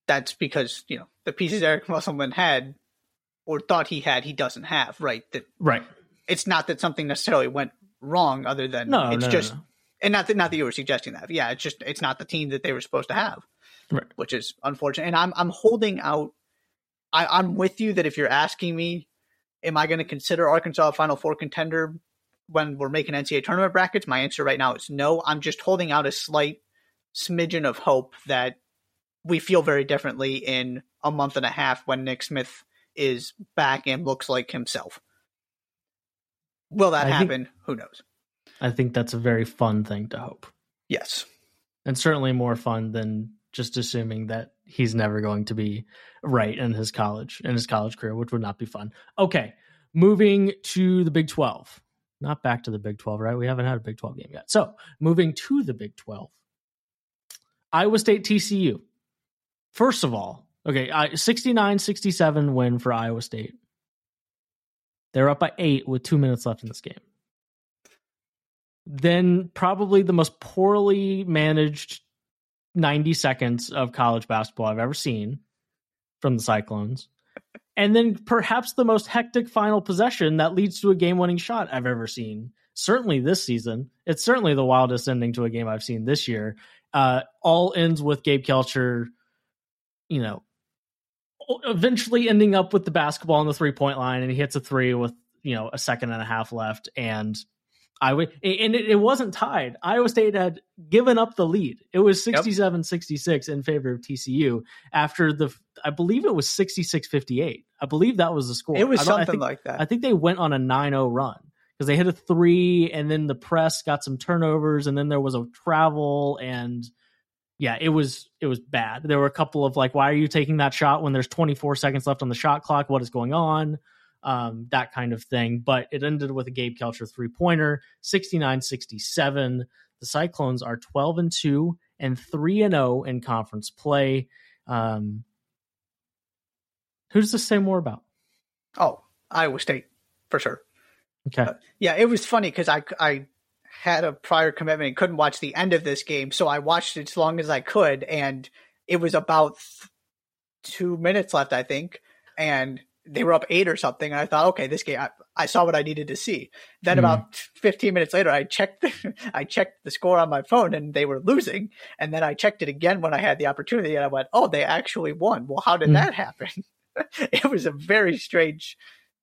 that's because you know the pieces Eric Musselman had or thought he had, he doesn't have. Right. That right. It's not that something necessarily went wrong, other than no, it's no, just. No, and not that not that you were suggesting that. Yeah, it's just it's not the team that they were supposed to have, right. which is unfortunate. And I'm I'm holding out. I, I'm with you that if you're asking me, am I going to consider Arkansas a Final Four contender when we're making NCAA tournament brackets? My answer right now is no. I'm just holding out a slight smidgen of hope that we feel very differently in a month and a half when Nick Smith is back and looks like himself. Will that I happen? Think, Who knows? I think that's a very fun thing to hope. Yes. And certainly more fun than just assuming that he's never going to be right in his college in his college career, which would not be fun. Okay. Moving to the Big 12. Not back to the Big 12, right? We haven't had a Big 12 game yet. So, moving to the Big 12. Iowa State TCU. First of all, okay, 69 67 win for Iowa State. They're up by eight with two minutes left in this game then probably the most poorly managed 90 seconds of college basketball I've ever seen from the Cyclones. And then perhaps the most hectic final possession that leads to a game winning shot I've ever seen. Certainly this season. It's certainly the wildest ending to a game I've seen this year. Uh, all ends with Gabe Kalscheur, you know, eventually ending up with the basketball on the three point line and he hits a three with, you know, a second and a half left. And I would, and it, it, wasn't tied. Iowa State had given up the lead. It was 67 yep. 66 in favor of TCU after the, I believe it was 66 58. I believe that was the score. It was something think, like that. I think they went on a 9 0 run because they hit a three and then the press got some turnovers and then there was a travel and yeah, it was it was bad. There were a couple of like, why are you taking that shot when there's 24 seconds left on the shot clock? What is going on? Um, that kind of thing. But it ended with a Gabe Kalscheur three pointer, 69 67. The Cyclones are 12 and 2 and 3 and 0 in conference play. Um, who does this say more about? Oh, Iowa State, for sure. Okay. Uh, yeah, it was funny because I, I had a prior commitment and couldn't watch the end of this game, so I watched it as long as I could, and it was about th- two minutes left, I think, and they were up eight or something, and I thought, okay, this game, I, I saw what I needed to see. Then mm. about 15 minutes later, I checked, the, I checked the score on my phone, and they were losing, and then I checked it again when I had the opportunity, and I went, oh, they actually won. Well, how did mm. that happen? it was a very strange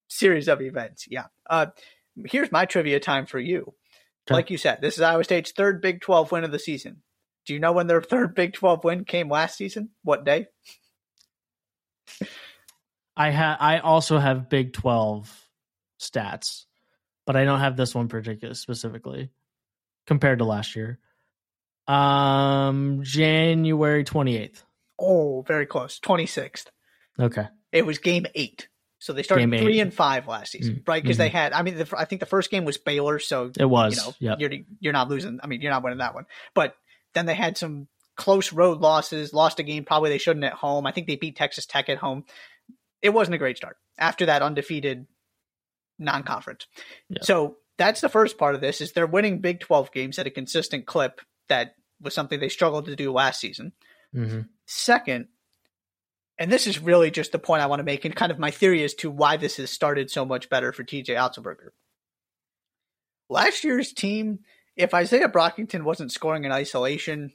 series of events. Yeah. Uh, here's my trivia time for you. Okay. Like you said, this is Iowa State's third Big 12 win of the season. Do you know when their third Big 12 win came last season? What day? I ha- I also have Big 12 stats, but I don't have this one particular specifically compared to last year. Um January 28th. Oh, very close. 26th. Okay. It was game 8. So they started game three eight. and five last season, mm-hmm. right? Because mm-hmm. they had, I mean, the, I think the first game was Baylor, so it was. You know, yep. you're you're not losing. I mean, you're not winning that one. But then they had some close road losses. Lost a game probably they shouldn't at home. I think they beat Texas Tech at home. It wasn't a great start after that undefeated non-conference. Yep. So that's the first part of this: is they're winning Big Twelve games at a consistent clip. That was something they struggled to do last season. Mm-hmm. Second, and this is really just the point I want to make and kind of my theory as to why this has started so much better for TJ Otzelberger. Last year's team, if Isaiah Brockington wasn't scoring in isolation,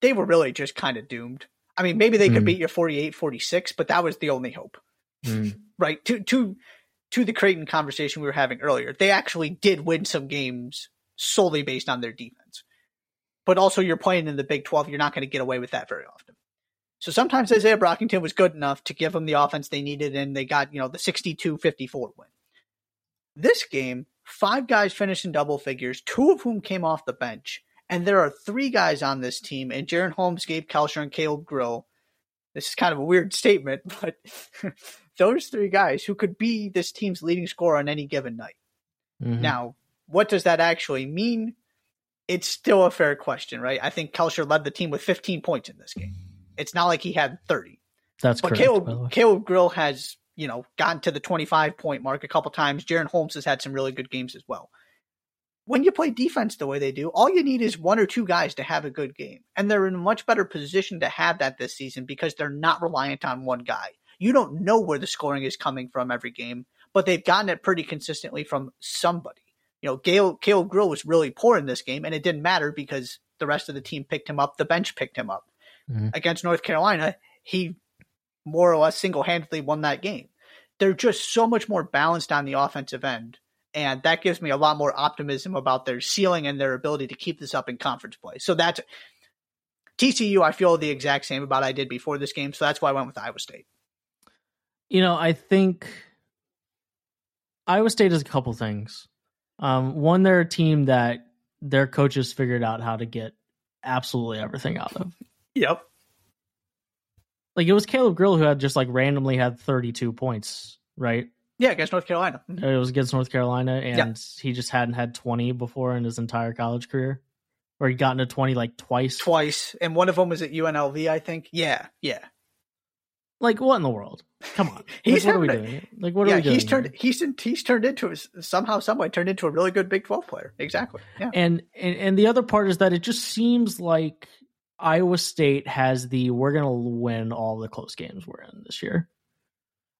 they were really just kind of doomed. I mean, maybe they could hmm. beat your 48 46, but that was the only hope. Mm. Right? To, to, to the Creighton conversation we were having earlier, they actually did win some games solely based on their defense. But also, you're playing in the Big 12, you're not going to get away with that very often. So sometimes Isaiah Brockington was good enough to give them the offense they needed, and they got, you know, the 62 54 win. This game, five guys finished in double figures, two of whom came off the bench. And there are three guys on this team, and Jaren Holmes, Gabe Kalscheur, and Caleb Grill. This is kind of a weird statement, but those three guys who could be this team's leading scorer on any given night. Mm-hmm. Now, what does that actually mean? It's still a fair question, right? I think Kalscheur led the team with 15 points in this game. It's not like he had 30. That's but correct. Caleb, Caleb Grill has, you know, gotten to the 25 point mark a couple times. Jaren Holmes has had some really good games as well. When you play defense the way they do, all you need is one or two guys to have a good game. And they're in a much better position to have that this season because they're not reliant on one guy. You don't know where the scoring is coming from every game, but they've gotten it pretty consistently from somebody. You know, Gail, Caleb Grill was really poor in this game, and it didn't matter because the rest of the team picked him up. The bench picked him up mm-hmm. against North Carolina, he more or less single handedly won that game. They're just so much more balanced on the offensive end. And that gives me a lot more optimism about their ceiling and their ability to keep this up in conference play. So that's TCU, I feel the exact same about I did before this game. So that's why I went with Iowa State. You know, I think Iowa State does a couple things. Um, one, they're a team that their coaches figured out how to get absolutely everything out of. Yep. Like it was Caleb Grill who had just like randomly had 32 points, right? Yeah, against North Carolina. It was against North Carolina, and he just hadn't had 20 before in his entire college career. Or he'd gotten to 20 like twice. Twice. And one of them was at UNLV, I think. Yeah, yeah. Like what in the world? Come on. he's like, what are we doing? Like what yeah, are we doing? He's turned he's he's turned into a, somehow someway turned into a really good Big 12 player. Exactly. Yeah. And, and and the other part is that it just seems like Iowa State has the we're going to win all the close games we're in this year.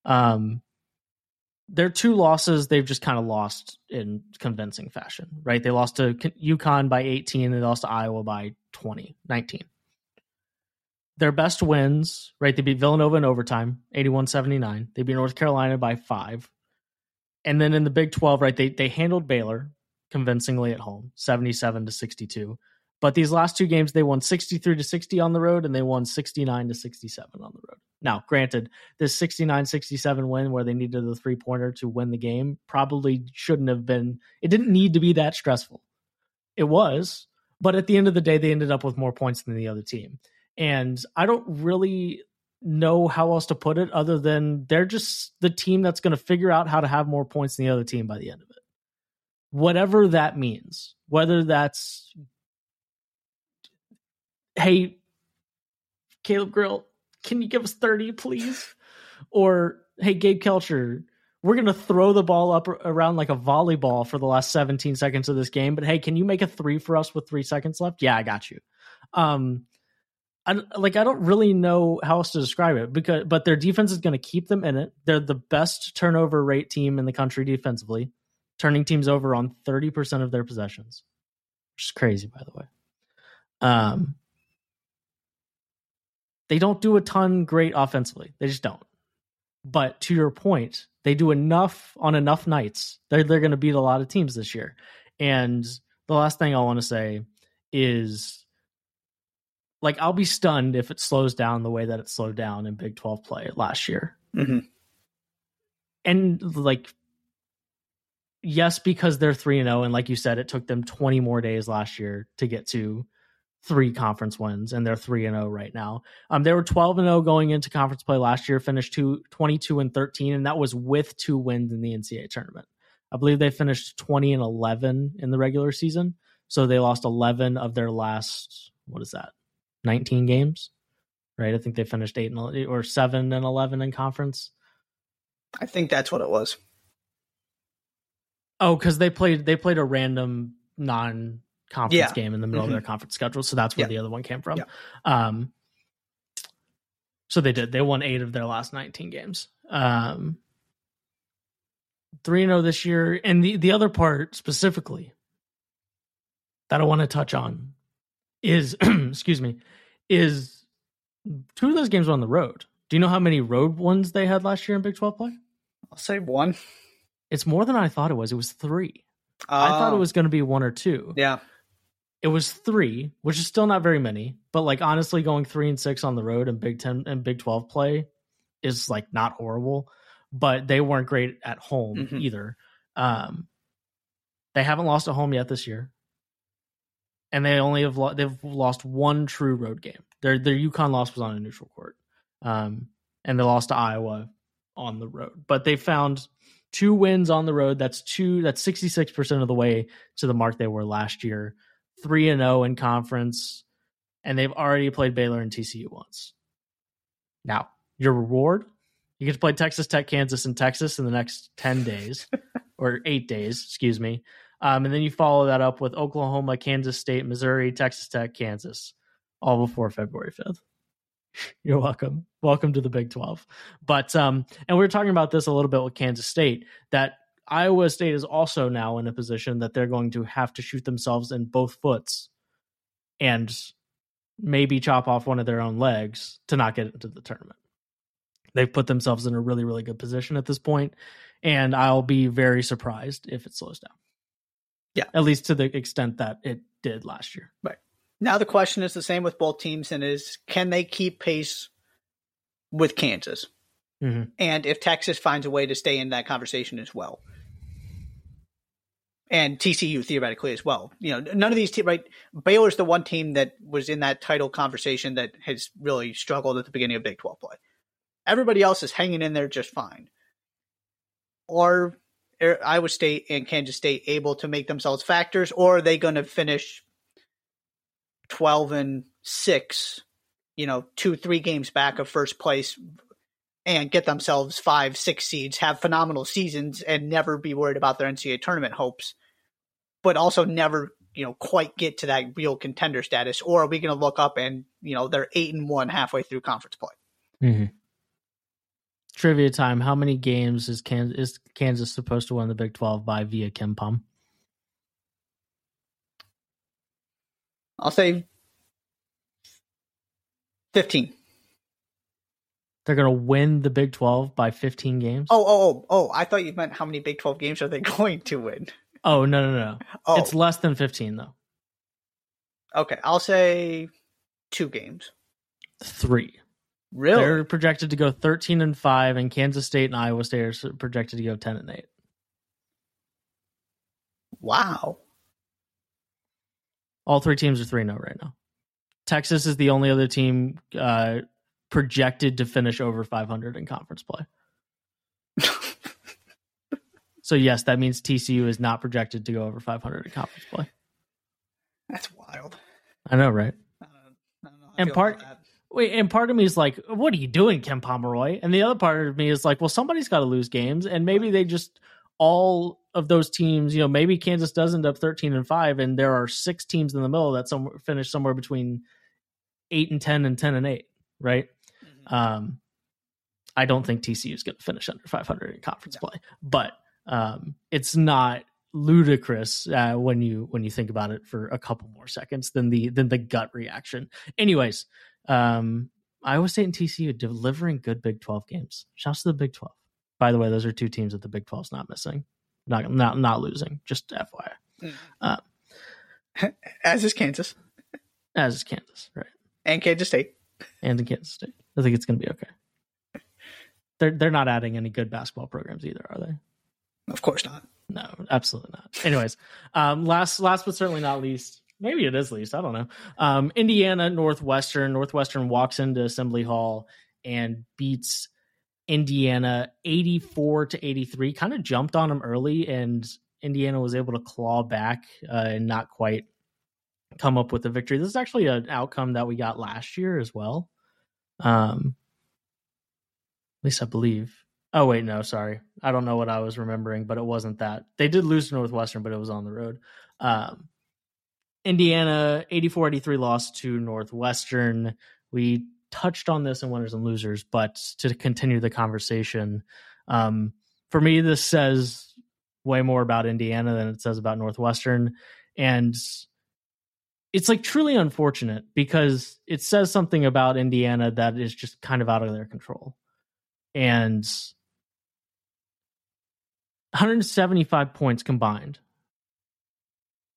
Um, their two losses they've just kind of lost in convincing fashion, right? They lost to UConn by 18, they lost to Iowa by 20, 19. Their best wins, right? They beat Villanova in overtime, 81-79. They beat North Carolina by 5. And then in the Big 12, right, they they handled Baylor convincingly at home, 77 to 62 But these last two games, they won 63 to 60 on the road and they won 69 to 67 on the road. Now, granted, this 69 67 win where they needed the three pointer to win the game probably shouldn't have been, it didn't need to be that stressful. It was, but at the end of the day, they ended up with more points than the other team. And I don't really know how else to put it other than they're just the team that's going to figure out how to have more points than the other team by the end of it. Whatever that means, whether that's hey, Caleb Grill, can you give us 30, please? Or hey, Gabe Kalscheur, we're going to throw the ball up around like a volleyball for the last 17 seconds of this game, but hey, can you make a three for us with three seconds left? Yeah, I got you. Um, I, like I don't really know how else to describe it because, but their defense is going to keep them in it. They're the best turnover rate team in the country defensively, turning teams over on 30% of their possessions, which is crazy, by the way. Um, they don't do a ton great offensively. They just don't. But to your point, they do enough on enough nights. They're they're going to beat a lot of teams this year. And the last thing I want to say is like I'll be stunned if it slows down the way that it slowed down in Big 12 play last year. Mm-hmm. And like yes because they're 3 and 0 and like you said it took them 20 more days last year to get to three conference wins and they're 3 and 0 right now. Um they were 12 and 0 going into conference play last year, finished two, 22 and 13 and that was with two wins in the NCAA tournament. I believe they finished 20 and 11 in the regular season. So they lost 11 of their last what is that? 19 games. Right? I think they finished 8 and or 7 and 11 in conference. I think that's what it was. Oh, cuz they played they played a random non conference yeah. game in the middle mm-hmm. of their mm-hmm. conference schedule. So that's where yeah. the other one came from. Yeah. Um, so they did. They won eight of their last 19 games. Um, 3 0 this year. And the, the other part specifically that I want to touch on is, excuse me, is two of those games were on the road. Do you know how many road ones they had last year in Big 12 play? I'll say one. It's more than I thought it was. It was three. I thought it oh. was going to be one or two. Yeah it was three, which is still not very many, but like honestly, going three and six on the road and Big Ten and Big Twelve play is like not horrible, but they weren't great at home mm-hmm. either. Um, they haven't lost at home yet this year, and they only have lo- they've lost one true road game. Their their UConn loss was on a neutral court, um, and they lost to Iowa on the road. But they found two wins on the road. That's two. That's sixty six percent of the way to the mark they were last year three and zero oh in conference, and they've already played Baylor and TCU once. Now, your reward: you get to play Texas Tech, Kansas, and Texas in the next ten days or eight days, excuse me. Um, and then you follow that up with Oklahoma, Kansas State, Missouri, Texas Tech, Kansas, all before February fifth. You're welcome. Welcome to the Big 12. But um and we were talking about this a little bit with Kansas State that Iowa State is also now in a position that they're going to have to shoot themselves in both foots and maybe chop off one of their own legs to not get into the tournament. They've put themselves in a really, really good position at this point, and I'll be very surprised if it slows down. Yeah. At least to the extent that it did last year. Right. Now the question is the same with both teams and is can they keep pace with Kansas? Mm-hmm. And if Texas finds a way to stay in that conversation as well and TCU theoretically as well. You know, none of these teams, right? Baylor's the one team that was in that title conversation that has really struggled at the beginning of Big 12 play. Everybody else is hanging in there just fine. Are Iowa State and Kansas State able to make themselves factors, or are they going to finish 12 and 6, you know, two, three games back of first place and get themselves five, six seeds, have phenomenal seasons, and never be worried about their NCAA tournament hopes, but also never, you know, quite get to that real contender status? Or are we going to look up and, you know, they're eight and one halfway through conference play? Mm-hmm. Trivia time. How many games is Kansas, is Kansas supposed to win the Big 12 by via KenPom? I'll say 15. They're going to win the Big 12 by 15 games. Oh, oh, oh, oh! I thought you meant how many Big 12 games are they going to win? Oh no, no, no! Oh. It's less than 15 though. Okay, I'll say two games. Three. Really? They're projected to go 13 and 5 and Kansas State and Iowa State are projected to go 10 and 8. Wow. All three teams are 3 0 right now. Texas is the only other team uh, projected to finish over 500 in conference play. so, yes, that means TCU is not projected to go over 500 in conference play. That's wild. I know, right? I don't, I don't know And part- about that. Wait, and part of me is like, what are you doing, Ken Pomeroy? And the other part of me is like, well, somebody's got to lose games, and maybe they just all of those teams, you know, maybe Kansas does end up thirteen and five, and there are six teams in the middle that some finish somewhere between eight and ten and ten and eight, right? Mhm. Um, I don't think TCU is going to finish under 500 in conference No. play, but um, it's not ludicrous uh, when you when you think about it for a couple more seconds than the than the gut reaction. Anyways, um, Iowa State and TCU delivering good Big 12 games. Shouts to the Big 12. By the way, those are two teams that the Big 12's not missing, not not not losing. Just FYI, As is Kansas as is Kansas, right? and Kansas State. and in Kansas State. I think it's going to be okay. They're they're not adding any good basketball programs either, are they? Of course not. No, absolutely not. Anyways, um, last last but certainly not least, maybe it is least. I don't know. Um, Indiana Northwestern. Northwestern walks into Assembly Hall and beats Indiana eighty four to eighty three. Kind of jumped on them early, and Indiana was able to claw back uh, and not quite come up with a victory. This is actually an outcome that we got last year as well. Um, at least I believe. Oh wait, no, sorry. I don't know what I was remembering, but it wasn't that. They did lose to Northwestern, but it was on the road. Um, Indiana 84-83 lost to Northwestern. We touched on this in winners and losers, but to continue the conversation, um, for me, this says way more about Indiana than it says about Northwestern, and it's like truly unfortunate because it says something about Indiana that is just kind of out of their control. And 175 points combined,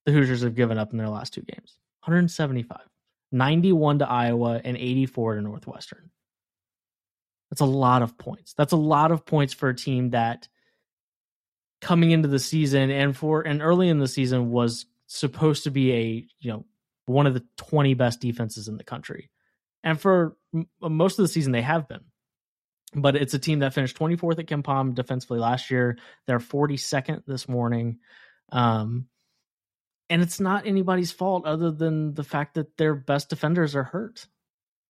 the Hoosiers have given up in their last two games. 175. 91 to Iowa and 84 to Northwestern. That's a lot of points. That's a lot of points for a team that coming into the season and for and early in the season was supposed to be a, you know, one of the 20 best defenses in the country. And for m- most of the season they have been. But it's a team that finished 24th at KenPom defensively last year. They're 42nd this morning. Um, and it's not anybody's fault other than the fact that their best defenders are hurt.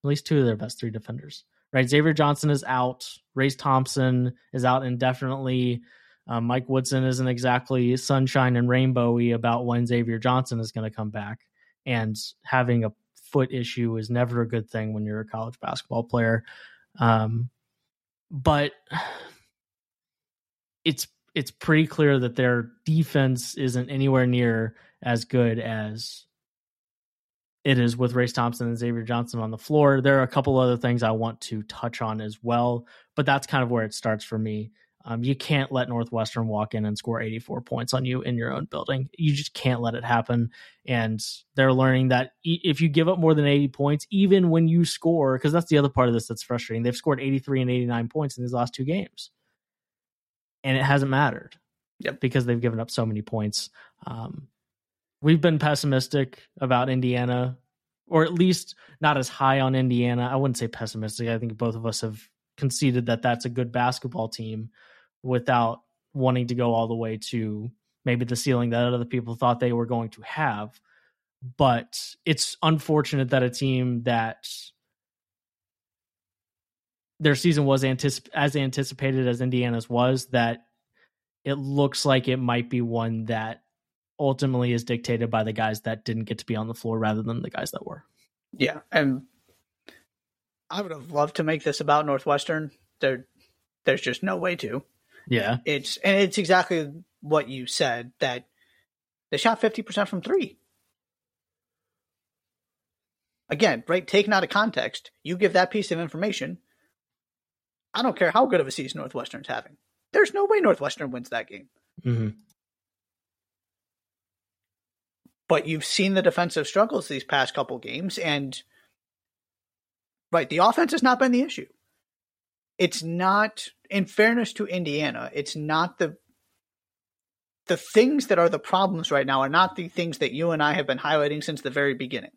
At least two of their best three defenders. Right. Xavier Johnson is out. Race Thompson is out indefinitely. Um, Mike Woodson isn't exactly sunshine and rainbowy about when Xavier Johnson is going to come back. And having a foot issue is never a good thing when you're a college basketball player. Um, but it's it's pretty clear that their defense isn't anywhere near as good as it is with Race Thompson and Xavier Johnson on the floor. There are a couple other things I want to touch on as well, but that's kind of where it starts for me. Um, you can't let Northwestern walk in and score 84 points on you in your own building. You just can't let it happen. And they're learning that e- if you give up more than 80 points, even when you score, because that's the other part of this that's frustrating, they've scored 83 and 89 points in these last two games. And it hasn't mattered Yep. because they've given up so many points. Um, we've been pessimistic about Indiana, or at least not as high on Indiana. I wouldn't say pessimistic. I think both of us have conceded that that's a good basketball team without wanting to go all the way to maybe the ceiling that other people thought they were going to have. But it's unfortunate that a team that their season was anticip- as anticipated as Indiana's was that it looks like it might be one that ultimately is dictated by the guys that didn't get to be on the floor rather than the guys that were. Yeah, and I would have loved to make this about Northwestern. There, there's just no way to. Yeah. It's and it's exactly what you said that they shot fifty percent from three. Again, right? Taken out of context, you give that piece of information. I don't care how good of a season Northwestern's having. There's no way Northwestern wins that game. hmm but you've seen the defensive struggles these past couple games, and right, the offense has not been the issue. It's not, in fairness to Indiana, it's not the the things that are the problems right now are not the things that you and I have been highlighting since the very beginning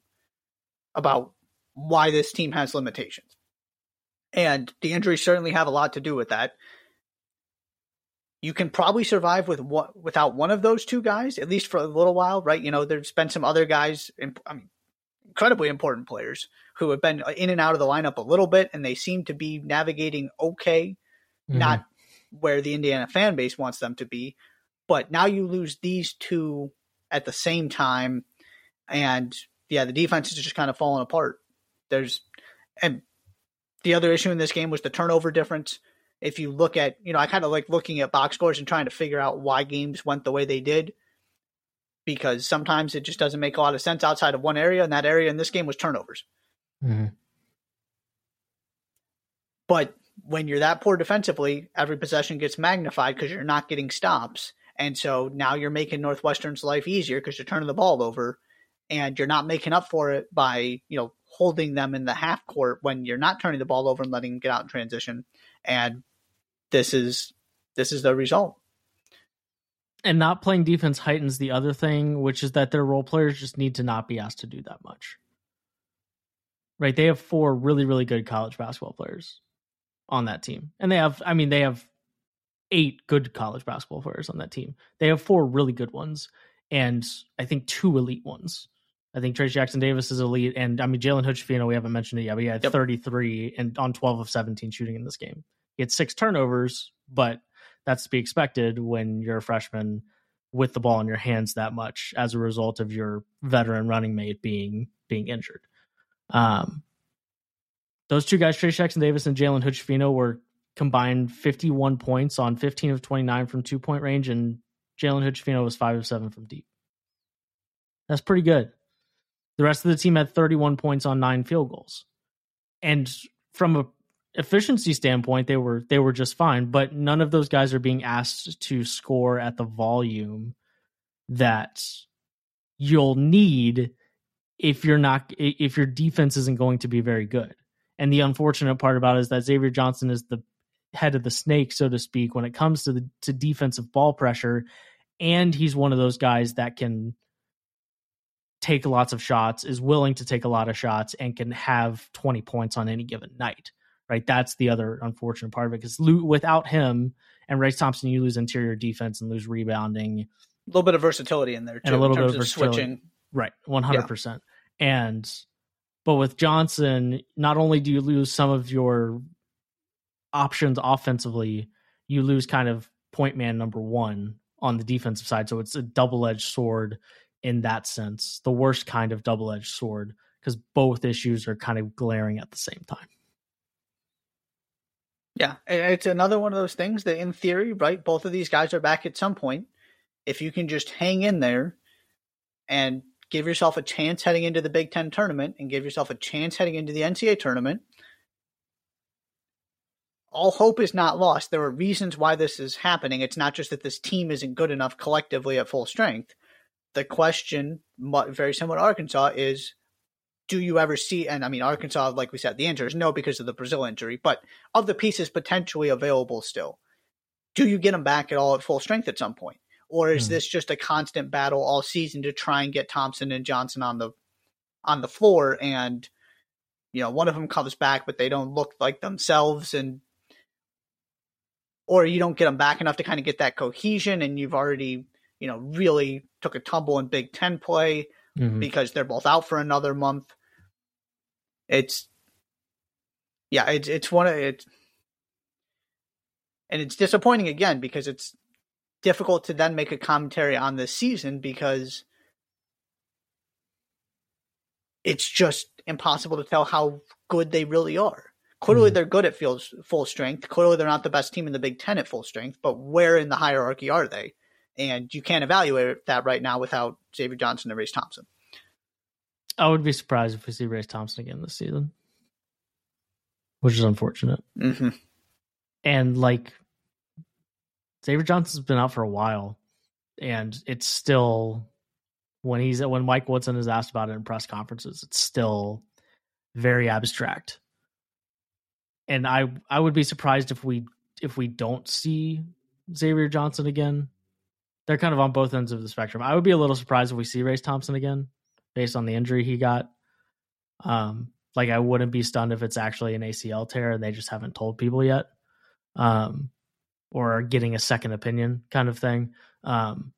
about why this team has limitations. And the injuries certainly have a lot to do with that. You can probably survive with what without one of those two guys, at least for a little while, right? You know, there's been some other guys, I mean, incredibly important players who have been in and out of the lineup a little bit, and they seem to be navigating okay, mm-hmm. not where the Indiana fan base wants them to be. But now you lose these two at the same time, and yeah, the defense is just kind of falling apart. There's and the other issue in this game was the turnover difference. If you look at, you know, I kind of like looking at box scores and trying to figure out why games went the way they did because sometimes it just doesn't make a lot of sense outside of one area, and that area in this game was turnovers. Mm-hmm. But when you're that poor defensively, every possession gets magnified because you're not getting stops. And so now you're making Northwestern's life easier because you're turning the ball over and you're not making up for it by, you know, holding them in the half court when you're not turning the ball over and letting them get out in transition. And this is this is the result. And not playing defense heightens the other thing, which is that their role players just need to not be asked to do that much. Right? They have four really, really good college basketball players on that team. And they have I mean, they have eight good college basketball players on that team. They have four really good ones and I think two elite ones. I think Trayce Jackson Davis is elite, and I mean Jalen Hood-Schifino. We haven't mentioned it yet, but he had yep. 33 and on 12 of 17 shooting in this game. Had six turnovers, but that's to be expected when you're a freshman with the ball in your hands that much as a result of your veteran running mate being being injured. Um, those two guys, Trayce Jackson Davis and Jalen Hood-Schifino, were combined 51 points on 15 of 29 from two point range, and Jalen Hood-Schifino was five of seven from deep. That's pretty good. The rest of the team had 31 points on nine field goals. And from a efficiency standpoint, they were they were just fine, but none of those guys are being asked to score at the volume that you'll need if you're not if your defense isn't going to be very good. And the unfortunate part about it is that Xavier Johnson is the head of the snake, so to speak, when it comes to the to defensive ball pressure. And he's one of those guys that can take lots of shots, is willing to take a lot of shots, and can have 20 points on any given night. Right. That's the other unfortunate part of it because without him and Race Thompson, you lose interior defense and lose rebounding. A little bit of versatility in there, too, and a little bit of, of switching. Right. 100%. Yeah. And, but with Johnson, not only do you lose some of your options offensively, you lose kind of point man number one on the defensive side. So it's a double edged sword in that sense, the worst kind of double edged sword because both issues are kind of glaring at the same time. Yeah, it's another one of those things that, in theory, right, both of these guys are back at some point. If you can just hang in there and give yourself a chance heading into the Big Ten tournament and give yourself a chance heading into the NCAA tournament, all hope is not lost. There are reasons why this is happening. It's not just that this team isn't good enough collectively at full strength. The question, very similar to Arkansas, is do you ever see? And I mean, Arkansas, like we said, the answer is no because of the Brazile injury, but of the pieces potentially available still, do you get them back at all at full strength at some point? Or is mm. this just a constant battle all season to try and get Thompson and Johnson on the on the floor and you know one of them comes back but they don't look like themselves and or you don't get them back enough to kind of get that cohesion and you've already you know really took a tumble in big 10 play mm-hmm. because they're both out for another month it's yeah it's it's one of it and it's disappointing again because it's difficult to then make a commentary on this season because it's just impossible to tell how good they really are Clearly, mm they're good at full, full strength. Clearly, they're not the best team in the Big Ten at full strength, but where in the hierarchy are they? And you can't evaluate that right now without Xavier Johnson and Race Thompson. I would be surprised if we see Race Thompson again this season, which is unfortunate. Mm-hmm. And like Xavier Johnson's been out for a while, and it's still when he's when Mike Woodson is asked about it in press conferences, it's still very abstract. And I I would be surprised if we if we don't see Xavier Johnson again. They're kind of on both ends of the spectrum. I would be a little surprised if we see Race Thompson again, based on the injury he got. Um, like I wouldn't be stunned if it's actually an ACL tear and they just haven't told people yet. Um, or getting a second opinion kind of thing. Um,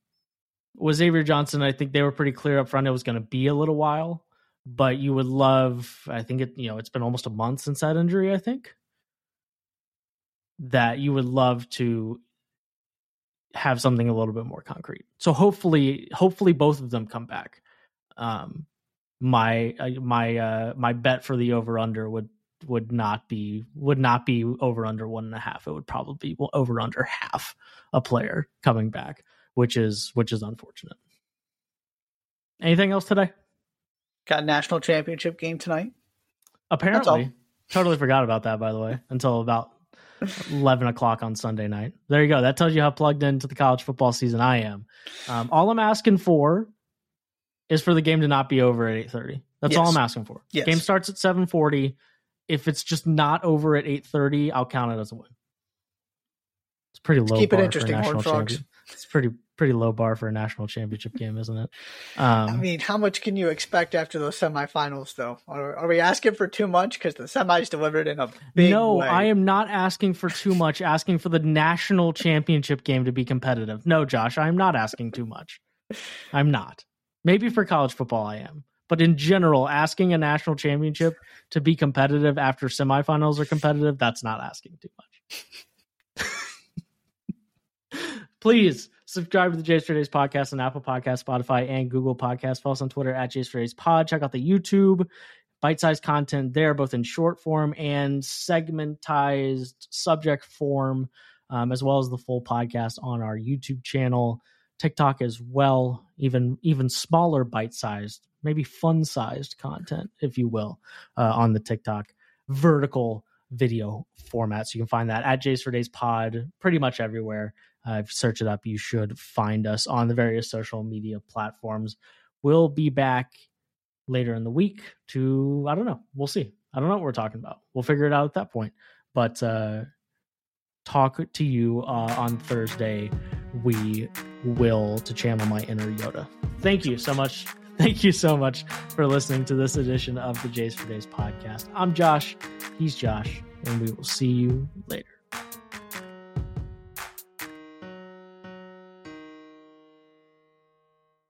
with Xavier Johnson, I think they were pretty clear up front it was going to be a little while, but you would love, I think it, you know, it's been almost a month since that injury, I think, that you would love to have something a little bit more concrete. So hopefully, hopefully both of them come back. Um, my, uh, my, uh, my bet for the over under would would not be would not be over under one and a half. It would probably be over under half a player coming back which is which is unfortunate. Anything else today? Got a national championship game tonight. Apparently, totally forgot about that. By the way, until about eleven o'clock on Sunday night. There you go. That tells you how plugged into the college football season I am. Um, all I'm asking for is for the game to not be over at eight thirty. That's yes. all I'm asking for. Yes. Game starts at seven forty. If it's just not over at eight thirty, I'll count it as a win. It's pretty low. Let's keep it interesting, Horn Frogs. It's pretty pretty low bar for a national championship game, isn't it? Um, I mean, how much can you expect after those semifinals, though? Are, are we asking for too much because the semis delivered in a big no? Way. I am not asking for too much. asking for the national championship game to be competitive. No, Josh, I am not asking too much. I'm not. Maybe for college football, I am. But in general, asking a national championship to be competitive after semifinals are competitive, that's not asking too much. Please Subscribe to the Jays for Days podcast on Apple Podcast, Spotify, and Google Podcast. Follow us on Twitter at Jays for Days Pod. Check out the YouTube bite-sized content there, both in short form and segmentized subject form, um, as well as the full podcast on our YouTube channel, TikTok as well. Even even smaller bite-sized, maybe fun-sized content, if you will, uh, on the TikTok vertical video format. So you can find that at Jays for Days Pod pretty much everywhere. Uh, if you search it up, you should find us on the various social media platforms. We'll be back later in the week to, I don't know, we'll see. I don't know what we're talking about. We'll figure it out at that point. But uh, talk to you uh, on Thursday. We will to channel my inner Yoda. Thank you so much. Thank you so much for listening to this edition of the Jays for Days podcast. I'm Josh. He's Josh, and we will see you later.